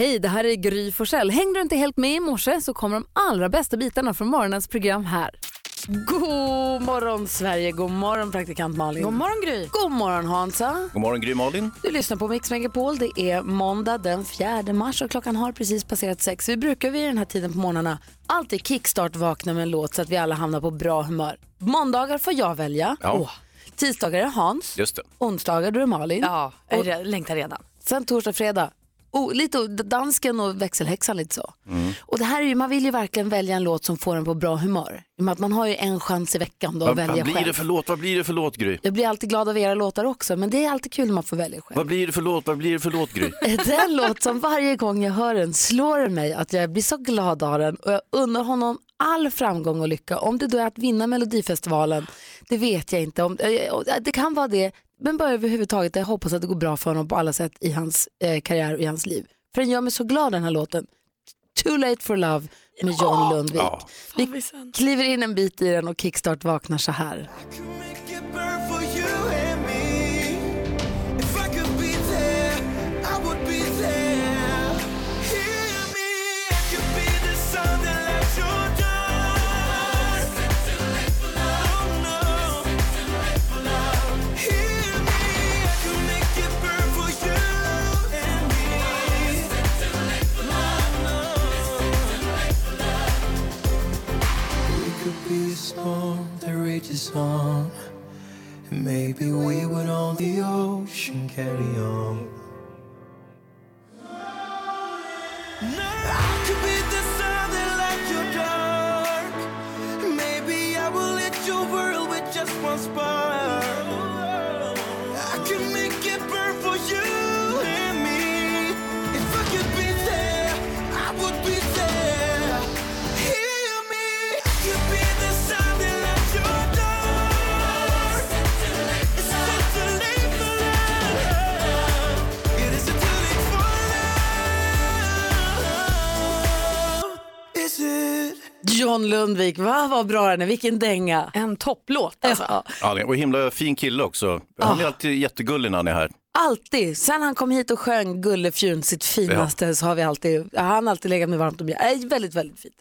Hej, det här är Gry Forssell. Hängde du inte helt med i morse så kommer de allra bästa bitarna från morgonens program här. God morgon Sverige, god morgon praktikant Malin. God morgon Gry. God morgon Hansa. God morgon Gry Malin. Du lyssnar på Mix Megapol. Det är måndag den 4 mars och klockan har precis passerat sex. Vi brukar vid den här tiden på morgnarna alltid kickstart vakna med en låt så att vi alla hamnar på bra humör. Måndagar får jag välja. Ja. Åh. Tisdagar är Hans. Just det. Onsdagar då är Malin. Ja, jag längtar redan. Sen torsdag, fredag. Oh, lite dansken och växelhäxan lite så. Och det här är ju, man vill ju verkligen välja en låt som får en på bra humör. Och att man har ju en chans i veckan då att Vad, välja vad blir själv. det för låt? Vad blir det för låt Gry? Jag blir alltid glad av era låtar också, men det är alltid kul när man får välja själv. Vad blir det för låt? Vad blir det för låt Gry? Det är en låt som varje gång jag hör den slår mig att jag blir så glad av den och jag unnar honom all framgång och lycka. Om det då är att vinna Melodifestivalen, det vet jag inte. Om, eh, det kan vara det, men bara överhuvudtaget, jag hoppas att det går bra för honom på alla sätt i hans eh, karriär och i hans liv. För den gör mig så glad den här låten. Too late for love med John Lundvik. Ja. Vi kliver in en bit i den och kickstart vaknar så här. A storm that rages on. And maybe we would on the ocean carry on. I could be the sun that lights your dark. Maybe I will lit your world with just one spark. Lundvik, va? vad bra den är, vilken dänga. En topplåt alltså. Ja, och himla fin kille också. Han är alltid jättegullig när han är här. Alltid. Sen han kom hit och sjöng Gullefjun, sitt finaste, så har vi alltid, ja, han har alltid legat mig varmt om hjärtat. Väldigt, väldigt fint.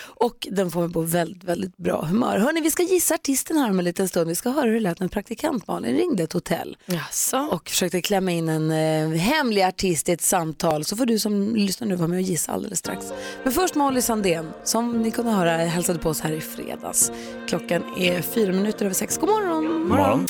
Och den får mig på väldigt, väldigt bra humör. Hörni, vi ska gissa artisten här om en liten stund. Vi ska höra hur det lät när praktikant Malin ringde ett hotell Jaså? och försökte klämma in en eh, hemlig artist i ett samtal. Så får du som lyssnar nu vara med och gissa alldeles strax. Men först Molly Sandén, som ni kunde höra hälsade på oss här i fredags. Klockan är fyra minuter över sex. God morgon! God morgon.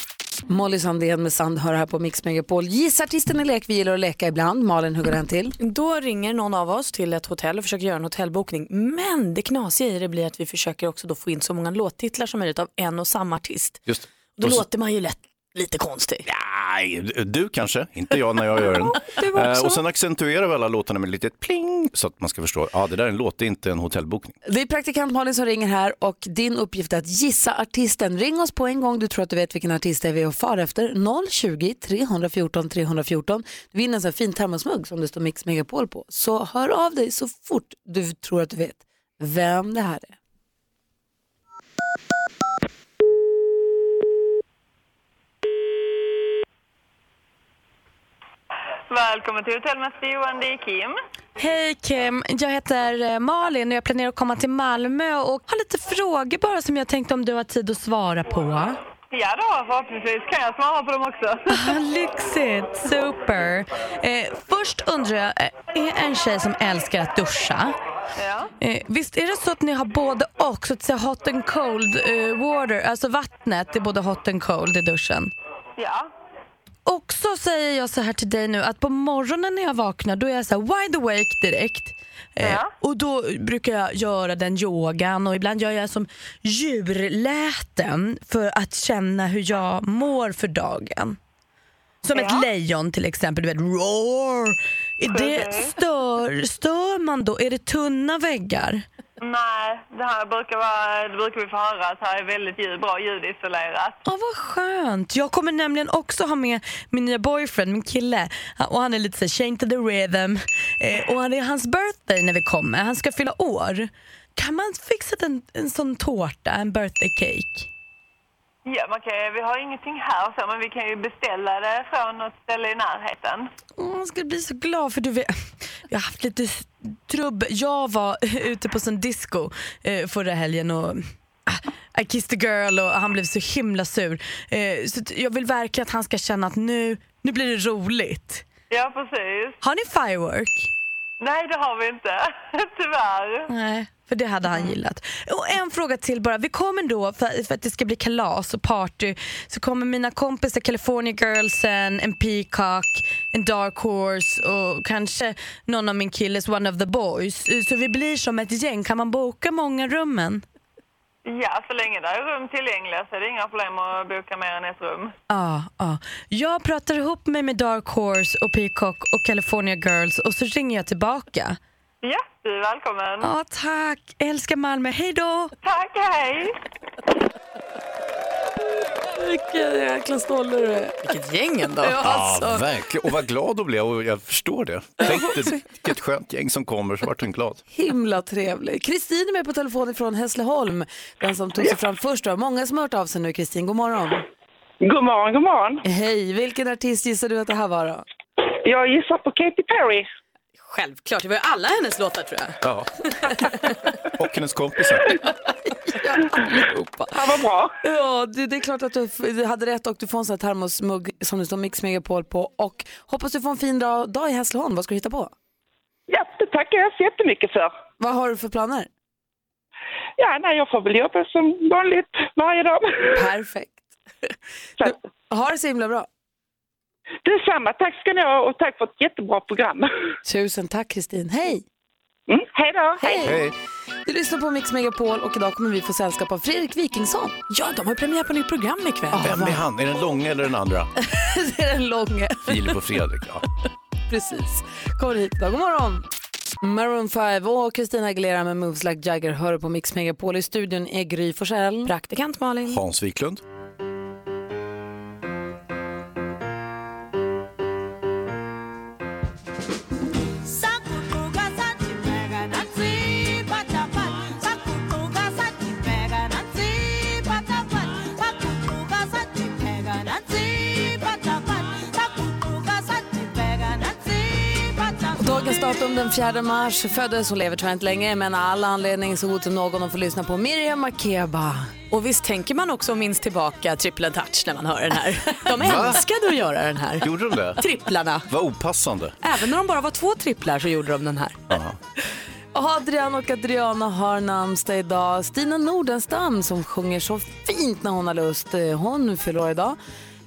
Molly Sandén med Sand hör här på Mix Megapol. Gissa artisten i lek, vi gillar att leka ibland. Malin, hur går den till? Då ringer någon av oss till ett hotell och försöker göra en hotellbokning. Men det knasiga i det blir att vi försöker också då få in så många låttitlar som möjligt av en och samma artist. Just. Då Och så- låter man ju lätt lite konstig. Nej, du kanske, inte jag när jag gör den. Eh, och sen accentuerar vi alla låtarna med lite pling så att man ska förstå, ja det där är en låt, det är inte en hotellbokning. Det är praktikant Malin som ringer här och din uppgift är att gissa artisten. Ring oss på en gång du tror att du vet vilken artist det är vi och far efter. 020-314 314. Du vinner en sån här fin termosmugg som det står Mix Megapol på. Så hör av dig så fort du tror att du vet vem det här är. Välkommen till Hotellmästare Johan, det är Kim. Hej Kim, jag heter eh, Malin och jag planerar att komma till Malmö och har lite frågor bara som jag tänkte om du har tid att svara på. Ja då, förhoppningsvis kan jag svara på dem också. Ah, Lyxigt, super. Eh, först undrar jag, eh, är en tjej som älskar att duscha? Ja. Eh, visst är det så att ni har både och, så att säga hot and cold eh, water, alltså vattnet är både hot and cold i duschen? Ja. Och så säger jag så här till dig nu att på morgonen när jag vaknar då är jag så wide awake direkt. Eh, Ja. och då brukar jag göra den yogan och ibland gör jag som djurläten för att känna hur jag mår för dagen. Som ett Ja. lejon till exempel, du vet roar. Är det, stör, stör man då? Är det tunna väggar? Nej, det här brukar, vara, det brukar vi få höra att här är väldigt ljud, bra ljudisolerat. Ja, vad skönt. Jag kommer nämligen också ha med min nya boyfriend, min kille. Och han är lite så change to the rhythm. Eh, och det är hans birthday när vi kommer. Han ska fylla år. Kan man fixa en, en sån tårta, en birthday cake? Ja, man kan, vi har ingenting här så, men vi kan ju beställa det från något ställe i närheten. Åh, jag ska bli så glad för du vet, jag har haft lite trubb. Jag var ute på sån disco eh, förra helgen och ah, I kissed a girl och han blev så himla sur. Eh, så jag vill verkligen att han ska känna att nu, nu blir det roligt. Ja, precis. Har ni firework? Nej, det har vi inte. Tyvärr. Nej, för det hade han gillat. Och en fråga till bara. Vi kommer då, för, för att det ska bli kalas och party, så kommer mina kompisar California Girlsen, en Peacock, en Dark Horse och kanske någon av min killes One of the Boys. Så vi blir som ett gäng. Kan man boka många rummen? Ja, så länge det är rum tillgängliga så är det inga problem att boka mer än ett rum. Ja, ja. Jag pratar ihop mig med Dark Horse och Peacock och California Girls och så ringer jag tillbaka. Ja, du är välkommen. Ja, tack. Älskar Malmö. Hej då! Tack, hej! Vilken jäkla stolle du är. Vilket gäng ändå. Ja, Ja, alltså. verkligen. Och vad glad då blev jag och jag förstår det. Tänk dig vilket skönt gäng som kommer så vart hon glad. Himla trevlig. Kristin är med på telefon från Hässleholm. Den som tog sig fram först. Var många som har hört av sig nu. Kristin, god morgon. God morgon, god morgon. Hej, vilken artist gissar du att det här var då? Jag gissar på Katy Perry. Självklart, det var ju alla hennes låtar tror jag. Ja. Och hennes kompisar. Allihopa. Han var bra. Ja, det, det är klart att du, du hade rätt och du får en sån här termosmugg som det står Mix Megapol på. Och hoppas du får en fin dag, dag i Hässleholm. Vad ska du hitta på? Ja, det tackar jag så jättemycket för. Vad har du för planer? Ja, nej, jag får väl jobba som vanligt varje dag. Perfekt. Du, ha det så himla bra. Detsamma, tack ska ni ha och tack för ett jättebra program. Tusen tack Kristin. Hej! Mm, hej då. Hej! Hej. Du lyssnar på Mix Megapol och idag kommer vi få sällskap av Fredrik Wikingsson. Ja, de har premiär på nytt program ikväll. Vem är han? Är den långa eller den andra? det är den långe. Filip och Fredrik. Ja. Precis. Kommer hit idag. God morgon! Maroon 5 och Christina Aguilera med Moves Like Jagger hör på Mix Megapol. I studion är Gry Forssell. Praktikant Malin. Hans Wiklund. Och Dagens datum den 4 mars föddes, hon lever tyvärr inte längre, men all anledning så god som någon att få lyssna på Miriam Makeba. Och visst tänker man också och minns tillbaka trippeln touch när man hör den här. De älskade att göra den här. Gjorde de det? Tripplarna. Vad opassande. Även när de bara var två tripplar så gjorde de den här. Aha. Adrian och Adriana har namnsdag idag. Stina Nordenstam som sjunger så fint när hon har lust. Eh, Hon fyller idag.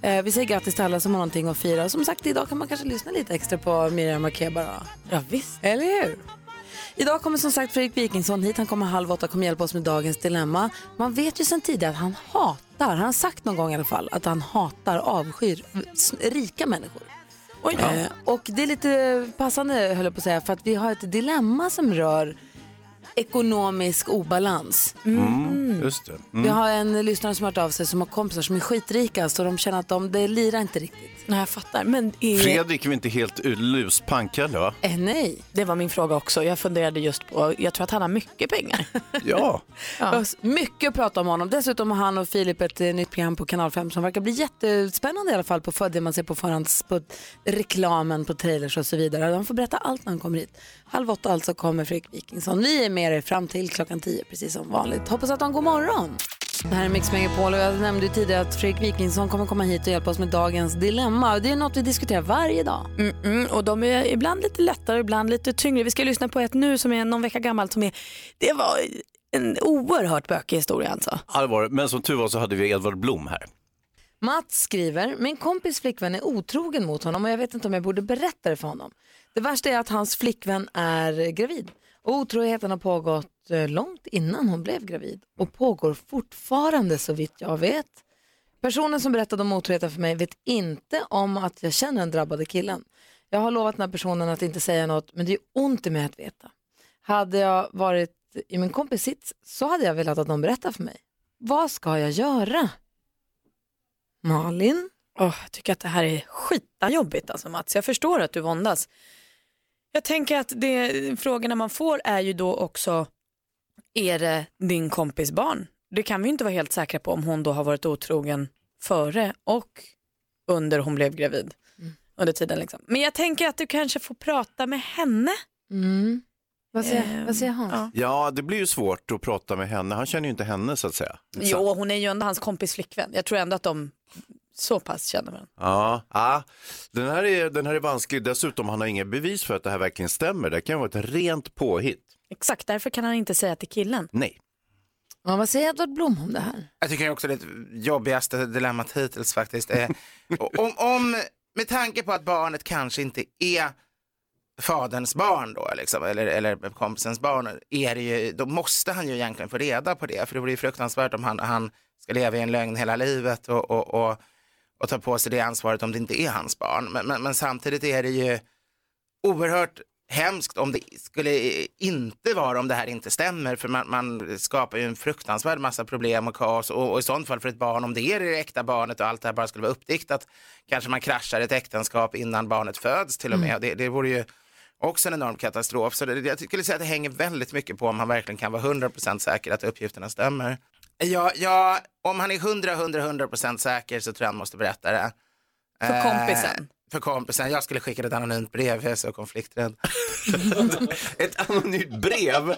Eh, Vi säger grattis till alla som har någonting att fira. Som sagt, idag kan man kanske lyssna lite extra på Miriam Makeba. då. Ja, visst. Eller hur? Idag kommer som sagt Fredrik Wikingsson hit. Han kommer halv åtta och kommer hjälpa oss med dagens dilemma. Man vet ju sedan tidigare att han hatar, han har sagt någon gång i alla fall, att han hatar, avskyr rika människor. Eh, och det är lite passande höll jag på att säga för att vi har ett dilemma som rör ekonomisk obalans. Mm, just det. Vi Mm. har en lyssnare som har hört av sig som har kompisar som är skitrika så de känner att de, det lirar inte riktigt. Nej, jag fattar. Men är... Fredrik är inte helt luspank heller va? Eh, nej. Det var min fråga också. Jag funderade just på, jag tror att han har mycket pengar. Ja. Ja. Mycket att prata om honom. Dessutom har han och Filip ett eh, nytt program på Kanal 5 som verkar bli jättespännande i alla fall på för det man ser på förhands på reklamen på trailers och så vidare. De får berätta allt när han kommer hit. Halv åtta alltså kommer Fredrik Wikingsson. Vi är med er fram till klockan tio precis som vanligt. Hoppas att du har en god morgon. Det här är Mix Megapol och jag nämnde ju tidigare att Fredrik Wikingsson kommer komma hit och hjälpa oss med dagens dilemma. Och Det är något vi diskuterar varje dag. Mm, och de är ibland lite lättare, ibland lite tyngre. Vi ska lyssna på ett nu som är någon vecka gammalt. Som är, det var en oerhört bökig historia alltså. Allvar. Men som tur var så hade vi Edvard Blom här. Mats skriver, min kompis flickvän är otrogen mot honom och jag vet inte om jag borde berätta det för honom. Det värsta är att hans flickvän är gravid. Otroheten har pågått eh, långt innan hon blev gravid och pågår fortfarande så vitt jag vet. Personen som berättade om otroheten för mig vet inte om att jag känner den drabbade killen. Jag har lovat den här personen att inte säga något men det är ont i mig att veta. Hade jag varit i min kompis sits så hade jag velat att de berättar för mig. Vad ska jag göra? Malin? Oh, jag tycker att det här är skitajobbigt alltså Mats. Jag förstår att du våndas. Jag tänker att det, frågorna man får är ju då också, är det din kompis barn Det kan vi inte vara helt säkra på om hon då har varit otrogen före och under hon blev gravid. Under tiden liksom. Men jag tänker att du kanske får prata med henne. Mm. Vad, säger, Ehm, vad säger Hans? ja. Ja, det blir ju svårt att prata med henne. Han känner ju inte henne så att säga. Jo, hon är ju ändå hans kompis flickvän. Jag tror ändå att de så pass känner varandra. Ja, ja. Den, här är, den här är vansklig. Dessutom han har inga bevis för att det här verkligen stämmer. Det kan vara ett rent påhitt. Exakt, därför kan han inte säga till killen. Nej. Ja, vad säger Edvard Blom om det här? Jag tycker det är också det jobbigaste dilemmat hittills faktiskt. Eh, om, om, med tanke på att barnet kanske inte är faderns barn då, liksom, eller, eller kompisens barn, är det ju, då måste han ju egentligen få reda på det. För det blir ju fruktansvärt om han, han ska leva i en lögn hela livet och, och, och, och ta på sig det ansvaret om det inte är hans barn. Men, men, men samtidigt är det ju oerhört hemskt om det skulle inte vara om det här inte stämmer för man, man skapar ju en fruktansvärd massa problem och kaos och, och i sånt fall för ett barn om det är det äkta barnet och allt det här bara skulle vara uppdiktat kanske man kraschar ett äktenskap innan barnet föds till och med. Det, det vore ju också en enorm katastrof. Så det, jag skulle säga att det hänger väldigt mycket på om man verkligen kan vara 100% säker att uppgifterna stämmer. Ja, ja, om han är 100, 100, 100% säker så tror jag han måste berätta det. För Eh, kompisen. för kompisen. Jag skulle skicka ett anonymt brev, jag är så konflikträdd. Ett anonymt brev.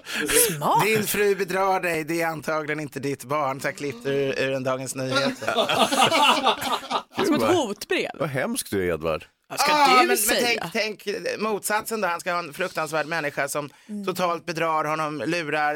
Smart. Din fru bedrar dig, det är antagligen inte ditt barn. Så jag klippte ur, ur en Dagens Nyheter. Som ett hotbrev. Vad hemskt du är Edvard. Ska Ah, du men, men säga? tänk, tänk motsatsen då, han ska ha en fruktansvärd människa som Mm. totalt bedrar honom, lurar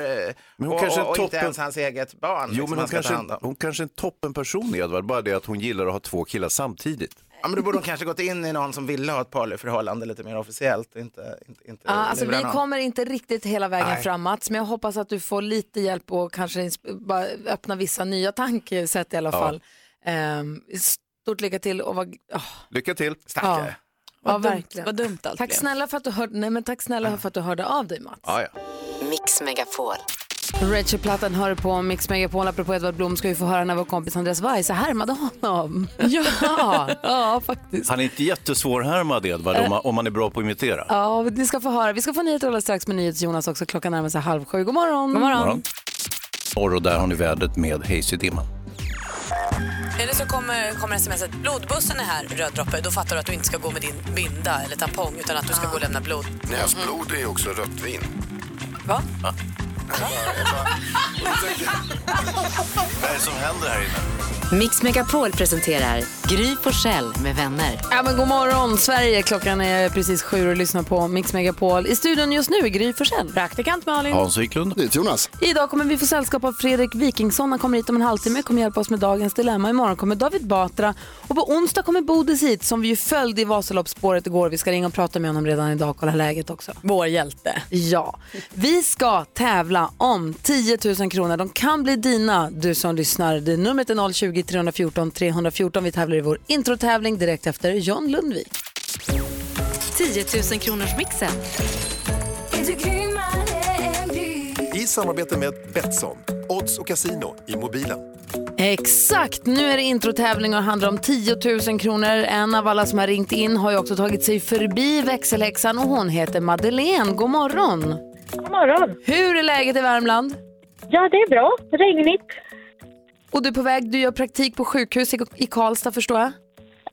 Men hon och, kanske är och, och inte ens hans eget barn. Jo, liksom, men hon kanske, hon kanske är en toppenperson Edvard, bara det att hon gillar att ha två killar samtidigt. Ja, men då borde hon kanske gått in i någon som ville ha ett polyförhållande lite mer officiellt. Inte, inte, inte Ja, alltså, vi någon. kommer inte riktigt hela vägen Nej. fram Mats, men jag hoppas att du får lite hjälp och kanske bara öppna vissa nya tankesätt i alla Ja. fall. Ehm, stort lycka till och vad, oh, Lycka till. Stackare. ja, Vad dumt, verkligen. vad dumt allt Tack blev. snälla för att du hörde, nej, men tack snälla för att du hörde av dig Mats. Ja, ja. Mix Megapol. Rachel-plattan hör på Mix Megapol. Apropå Edvard Blom ska vi få höra när vår kompis Andreas Weise härmade honom. Ja, ja faktiskt. Han är inte jättesvårhärmad Edvard om man, om man är bra på att imitera. Ja, ni ska få höra. Vi ska få nyheter alldeles strax med NyhetsJonas också. Klockan närmar sig halv sju. God morgon. God Morgon. Och där har ni vädret med Hazy Dimman. Eller så kommer, kommer smset, blodbussen är här, röd droppe. Då fattar du att du inte ska gå med din binda eller tampong utan att du ska gå och lämna blod. Näsblod är också rött vin. Va? Vad är det som händer här inne? Mix Megapol presenterar Gry Forssell med vänner. Ja, men god morgon, Sverige. Klockan är precis sju och lyssnar på Mix Megapol. I studion just nu är Gry Forssell. Praktikant Malin. Hans Wiklund. Jonas. Idag kommer vi få sällskap av Fredrik Wikingsson. Han kommer hit om en halvtimme kommer hjälpa oss med dagens dilemma. Imorgon kommer David Batra och på onsdag kommer Bodis hit som vi ju följde i Vasaloppsspåret igår. Vi ska ringa och prata med honom redan idag och kolla läget också. Vår hjälte. Ja, vi ska tävla om 10 000 kronor. De kan bli dina, du som lyssnar. Det numret är 020-314 314. Vi tävlar i vår introtävling direkt efter John Lundvik. 10 000 kronors mixen. I samarbete med Betsson. Odds och casino i mobilen. Exakt, nu är det introtävling och handlar om 10 000 kronor. En av alla som har ringt in har ju också tagit sig förbi växelhäxan och hon heter Madeleine. God morgon! God morgon. Hur är läget i Värmland? Ja, det är bra. Regnigt. Och du är på väg, du gör praktik på sjukhus i Karlstad förstår jag?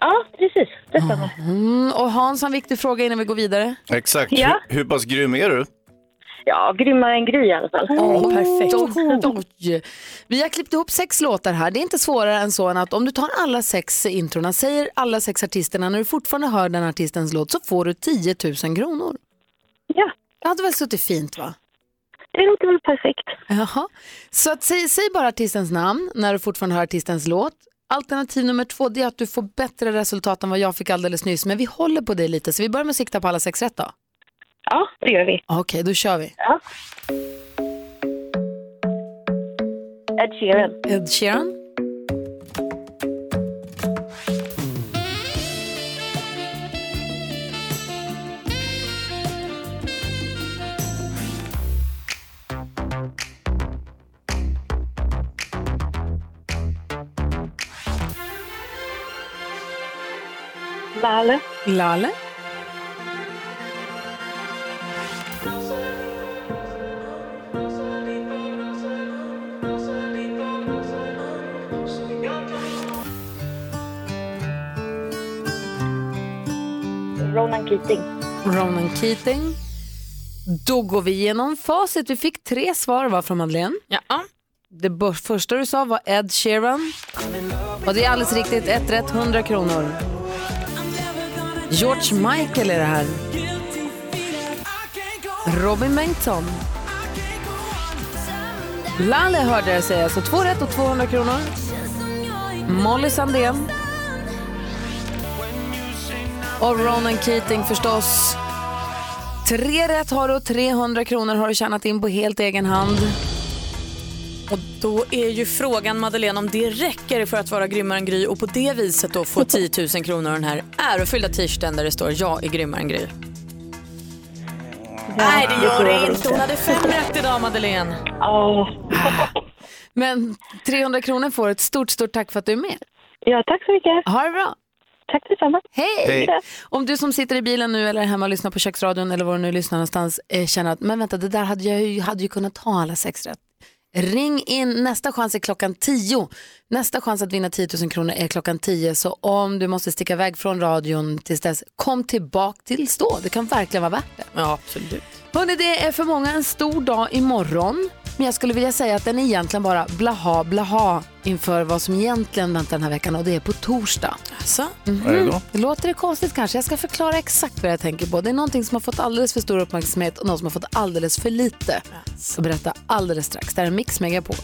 Ja, precis. Det stämmer. Mm, och Hans har en viktig fråga innan vi går vidare. Exakt. Ja. Hur, hur pass grym är du? Ja, grymmare än Gry i alla fall. Åh, perfekt. Oj. Vi har klippt ihop sex låtar här. Det är inte svårare än så än att om du tar alla sex introna, säger alla sex artisterna, när du fortfarande hör den artistens låt så får du 10 000 kronor. Ja, Det hade väl suttit fint va? det låter väl perfekt. Jaha. Så att, säg, säg bara artistens namn när du fortfarande hör artistens låt. Alternativ nummer två det är att du får bättre resultat än vad jag fick alldeles nyss. Men vi håller på det lite så vi börjar med att sikta på alla sex rätt då. Ja, det gör vi. Okej, då kör vi. Ja. Ed Sheeran. Ed Sheeran. Lale. Lale. Ronan Keating. Ronan Keating. Då går vi igenom facit. Vi fick tre svar var från Madeleine. Ja. Det första du sa var Ed Sheeran. Och det är alldeles riktigt. Ett rätt, 100 kronor. George Michael är det här. Robin Bengtsson. Lalle hörde jag säga, så två rätt och 200 kronor. Molly Sandén. Och Ronan Keating förstås. Tre rätt har du och 300 kronor har du tjänat in på helt egen hand. Och då är ju frågan Madeleine om det räcker för att vara grymmare än Gry och på det viset då få 10 000 kronor och den här ärofyllda t-shirten där det står jag är grymmare än Gry. Nej det gör det inte, hon hade fem rätt idag Madeleine. Men 300 kronor får ett stort, stort tack för att du är med. Ja, tack så mycket. Ha det bra. Tack detsamma. Hej! Hej. Om du som sitter i bilen nu eller hemma och lyssnar på köksradion eller var du nu lyssnar någonstans eh, känner att men vänta det där hade jag ju, hade ju kunnat ta alla sex rätt. Ring in, nästa chans är klockan 10. Nästa chans att vinna 10 000 kronor är klockan 10 så om du måste sticka iväg från radion tills dess, kom tillbaka till stå. Det kan verkligen vara värt det. Ja absolut. Hörrni, det är för många en stor dag imorgon. Men jag skulle vilja säga att den är egentligen bara blaha blaha inför vad som egentligen väntar den här veckan och det är på torsdag. Alltså? Vad är det då? Låter det konstigt kanske? Jag ska förklara exakt vad jag tänker på. Det är någonting som har fått alldeles för stor uppmärksamhet och något som har fått alldeles för lite. Så berätta alldeles strax. Det här är Mix Megapol.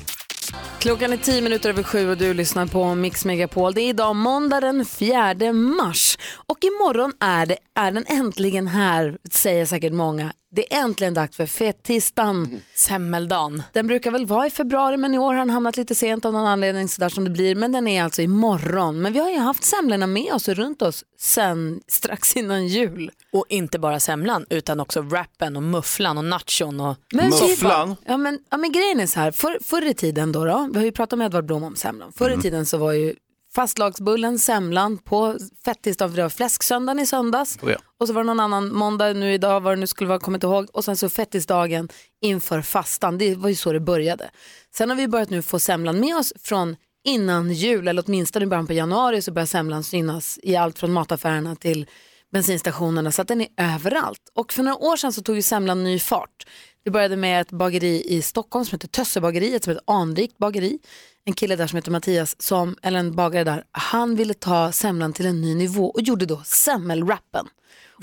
Klockan är tio minuter över sju och du lyssnar på Mix Megapol. Det är idag måndag den 4 mars och imorgon är, det, är den äntligen här, säger säkert många. Det är äntligen dags för fettisdagen. Semmeldagen. Den brukar väl vara i februari men i år har den hamnat lite sent av någon anledning sådär som det blir. Men den är alltså imorgon. Men vi har ju haft semlorna med oss och runt oss sen strax innan jul. Och inte bara semlan utan också wrappen och mufflan och nachon och Men Mufflan? Ja men, ja men grejen är så här, för, förr i tiden då, då, vi har ju pratat med Edvard Blom om semlan. Förr i tiden så var ju fastlagsbullen, semlan på var fläsksöndagen i söndags. Oh ja. Och så var det någon annan måndag nu idag, vad det nu skulle vara, kommit ihåg. Och sen så fettisdagen inför fastan, det var ju så det började. Sen har vi börjat nu få semlan med oss från innan jul, eller åtminstone i början på januari så börjar semlan synas i allt från mataffärerna till bensinstationerna så att den är överallt. Och för några år sedan så tog ju semlan ny fart. Det började med ett bageri i Stockholm som heter Tössebageriet som är ett anrikt bageri. En kille där som heter Mattias, som, eller en bagare där, han ville ta semlan till en ny nivå och gjorde då semmelwrappen.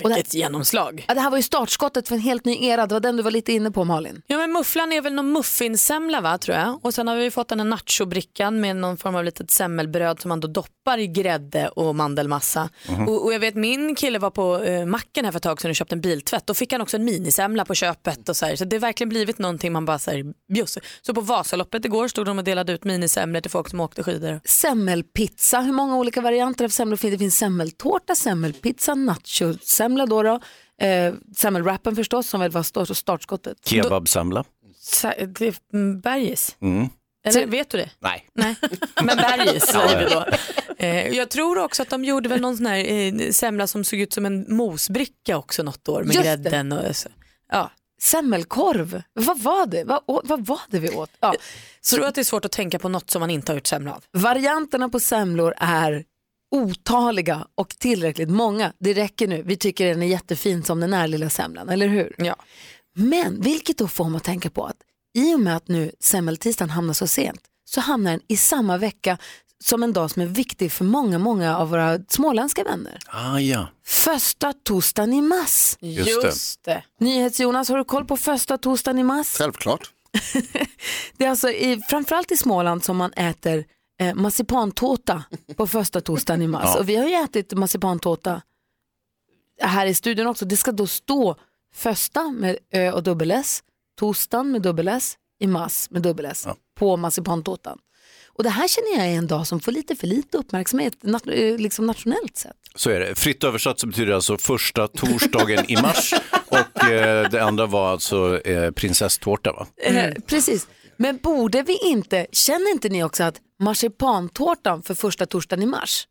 Och det, vilket genomslag. ja, det här var ju startskottet för en helt ny era, det var den du var lite inne på Malin. Ja men mufflan är väl någon muffinsemla va tror jag. Och sen har vi fått den här nachobrickan med någon form av litet semmelbröd som man då doppar i grädde och mandelmassa. Och, och jag vet min kille var på eh, macken här för ett tag sedan och köpte en biltvätt. Då fick han också en minisemla på köpet och så här. Så det har verkligen blivit någonting man bara säger bjussar. Så på Vasaloppet igår stod de och delade ut minisemlor till folk som åkte skidor. Semmelpizza, hur många olika varianter av semlor finns det? Det finns semmeltårta, semmelpizza, nachosemla då. då. Eh, semmelwrappen förstås som väl var start- startskottet. Kebabsemla? Mm, Bergis. Mm. Eller vet du det? Nej. Nej, men bergis säger vi då. Eh, jag tror också att de gjorde väl någon sån här eh, semla som såg ut som en mosbricka också något år med Just grädden. Och, så. Ja. Semmelkorv, vad var det? Vad, vad var det vi åt? Ja. Så tror att det är svårt att tänka på något som man inte har gjort semla av. Varianterna på semlor är otaliga och tillräckligt många. Det räcker nu. Vi tycker den är jättefin som den är, lilla semlan, eller hur? Ja. Men vilket då får man tänka på att i och med att nu semmeltisdagen hamnar så sent så hamnar den i samma vecka som en dag som är viktig för många, många av våra småländska vänner. Ah, ja. Första torsdagen i mars. Just det. det. NyhetsJonas, har du koll på första torsdagen i mars? Självklart. Det är alltså i, framförallt i Småland som man äter eh, marsipantårta på första torsdagen i mars. Ja. Och vi har ju ätit marsipantårta här i studion också. Det ska då stå första med ö och dubbel S, torsdagen med dubbel S, i mars med dubbel S på marsipantårtan. Och det här känner jag är en dag som får lite för lite uppmärksamhet nat- eh, liksom nationellt sett. Så är det. Fritt översatt så betyder det alltså första torsdagen i mars och eh, det andra var alltså eh, prinsesstårta va? Eh, precis. Men borde vi inte, känner inte ni också att marsipantårtan för första torsdagen i mars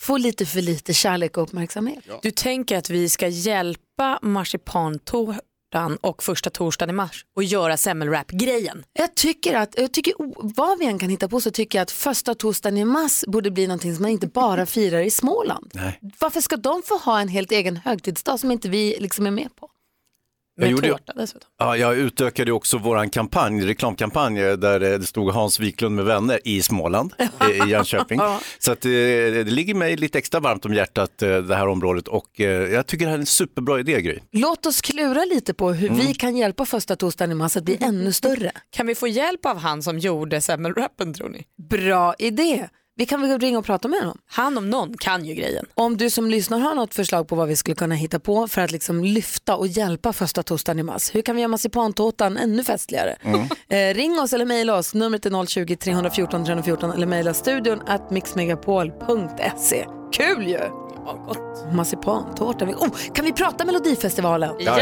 får lite för lite kärlek och uppmärksamhet? Du tänker att vi ska hjälpa marsipantårtan tårtan och första torsdagen i mars och göra semmelwrap-grejen. Jag tycker att, jag tycker, vad vi än kan hitta på så tycker jag att första torsdagen i mars borde bli någonting som man inte bara firar i Småland. Nej. Varför ska de få ha en helt egen högtidsdag som inte vi liksom är med på? Jag Med gjorde ju- tårta dessutom. Ja, jag utökade också våran kampanj, reklamkampanj där eh, det stod Hans Wiklund med vänner i Småland, i Jönköping. Så att, eh, det ligger mig lite extra varmt om hjärtat eh, det här området och jag tycker det här är en superbra idé Gry. Låt oss klura lite på hur vi kan hjälpa första torsdagen i mars att bli ännu större. Kan vi få hjälp av han som gjorde semmelwrappen tror ni? Bra idé. Vi kan väl ringa och prata med honom. Han om någon kan ju grejen. Om du som lyssnar har något förslag på vad vi skulle kunna hitta på för att liksom lyfta och hjälpa första torsdagen i mars. Hur kan vi göra marsipantårtan ännu festligare? Eh, ring oss eller mejla oss. Numret är 020-314 314 eller mejla studion at mixmegapol.se. Kul ju! Marsipantårta. Oh, kan vi prata Melodifestivalen? Ja.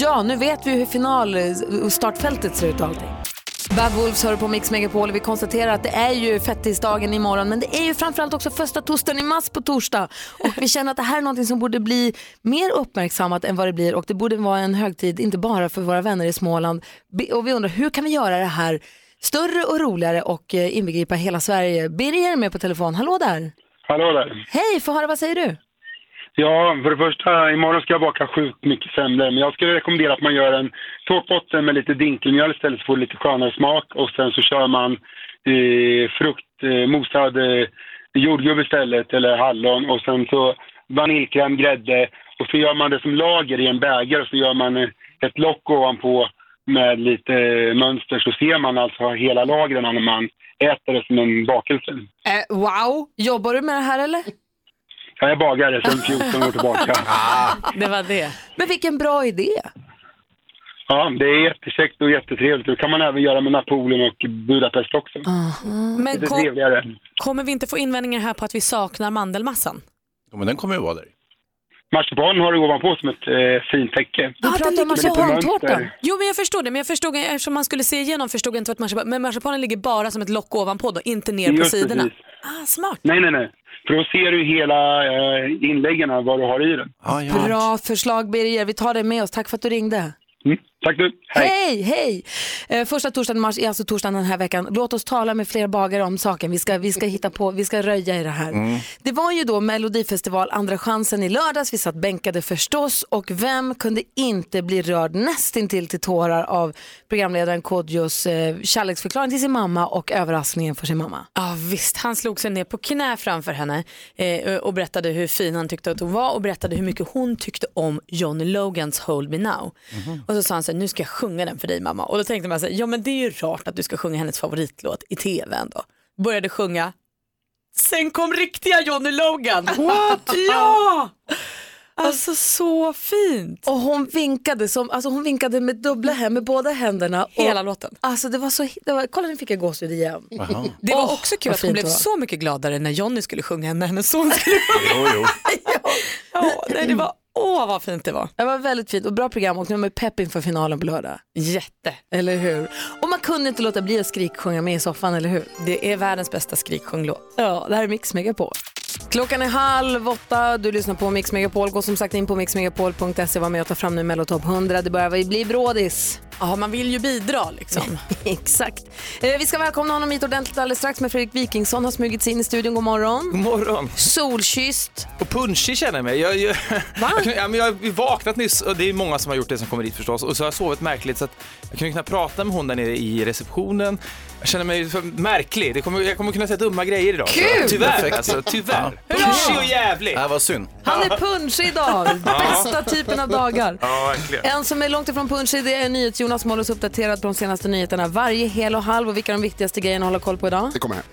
Ja, nu vet vi hur final och startfältet ser ut och allting. Bad Wolves hör på Mix Megapol och vi konstaterar att det är ju fettisdagen imorgon men det är ju framförallt också första torsdagen i mars på torsdag och vi känner att det här är något som borde bli mer uppmärksammat än vad det blir och det borde vara en högtid inte bara för våra vänner i Småland och vi undrar hur kan vi göra det här större och roligare och eh, inbegripa hela Sverige. Birger är med på telefon, hallå där! Hallå där. Hej, få höra vad säger du? Ja, för det första, imorgon ska jag baka sjukt mycket semlor. Men jag skulle rekommendera att man gör en tårtbotten med lite dinkelmjöl istället så får det lite skönare smak. Och sen så kör man eh, frukt, eh, mosad eh, jordgubb istället, eller hallon. Och sen så vaniljkräm, grädde. Och så gör man det som lager i en bägare och så gör man eh, ett lock ovanpå med lite eh, mönster. Så ser man alltså hela lagren när man äter det som en bakelse. Eh, wow, jobbar du med det här eller? Jag är bagare sedan 14 år tillbaka. Det var det. Men vilken bra idé! Ja, det är jättekäckt och jättetrevligt. Det kan man även göra med Napoleon och Budapest också. Men Lite kom, trevligare. kommer vi inte få invändningar här på att vi saknar mandelmassan? Ja, men den kommer ju vara där. Marsipan har du ovanpå som ett eh, fint täcke. Du pratar om marsipantårta. Jo men jag förstår det, men jag förstod, eftersom man skulle se igenom förstod jag inte vad ett marsipan, men marsipanen ligger bara som ett lock ovanpå då, inte ner på Just sidorna. precis. Ah, smart. Nej, nej, nej. För då ser du hela eh, inläggen vad du har i den. Bra förslag Birger, vi tar det med oss. Tack för att du ringde. Mm. Tack du. Hej, hej! Eh, första torsdagen i mars är alltså torsdagen den här veckan. Låt oss tala med fler bagare om saken. Vi ska, vi ska hitta på, vi ska röja i det här. Mm. Det var ju då Melodifestival Andra chansen i lördags. Vi satt bänkade förstås och vem kunde inte bli rörd nästintill till tårar av programledaren Kodjos eh, kärleksförklaring till sin mamma och överraskningen för sin mamma. Ja visst, han slog sig ner på knä framför henne eh, och berättade hur fin han tyckte att hon var och berättade hur mycket hon tyckte om Johnny Logans Hold Me Now. Och så sa han så nu ska jag sjunga den för dig mamma. Och då tänkte man så här, ja men det är ju rart att du ska sjunga hennes favoritlåt i tv ändå. Började sjunga, sen kom riktiga Johnny Logan. What? ja! Alltså så fint. Och hon vinkade, som, alltså hon vinkade med dubbla händer, med båda händerna. Och, Hela låten. Alltså det var så, det var, kolla nu fick jag gåshud igen. Det var Åh, också kul att hon blev så mycket gladare när Johnny skulle sjunga än när hennes son skulle sjunga. Jo, jo. Ja, nej, det var, åh vad fint det var. Det var väldigt fint och bra program och nu är man pepp inför finalen på lördag. Jätte. Eller hur? Och man kunde inte låta bli att skriksjunga med i soffan, eller hur? Det är världens bästa skriksjunglåt. Ja, det här är Mix Megapol. Klockan är halv åtta, du lyssnar på Mix Megapol. Gå som sagt in på mixmegapol.se, var med och ta fram nu Mellotop 100. Det börjar bli brådis. Ja, man vill ju bidra liksom. Exakt. Eh, vi ska välkomna honom hit ordentligt alldeles strax med Fredrik Wikingsson har smugit sig in i studion. God morgon. God morgon. Solkysst. Och punschig känner jag mig. Jag, jag, Va? jag, kunde- ja, men jag har vaknat nyss och det är många som har gjort det som kommer dit förstås. Och så har jag sovit märkligt så att jag kunde kunna prata med hon där nere i receptionen. Jag känner mig för märklig. Det kommer, jag kommer kunna säga dumma grejer idag. Kul! Tyvärr Perfekt. alltså, tyvärr. Hurra! Punschig och jävlig. Det var synd. Han är punschig idag. Bästa typen av dagar. Ja, verkligen. En som är långt ifrån punschig det är NyhetsJonas håller oss uppdaterad på de senaste nyheterna varje hel och halv. Och vilka är de viktigaste grejerna att hålla koll på idag? Det kommer här.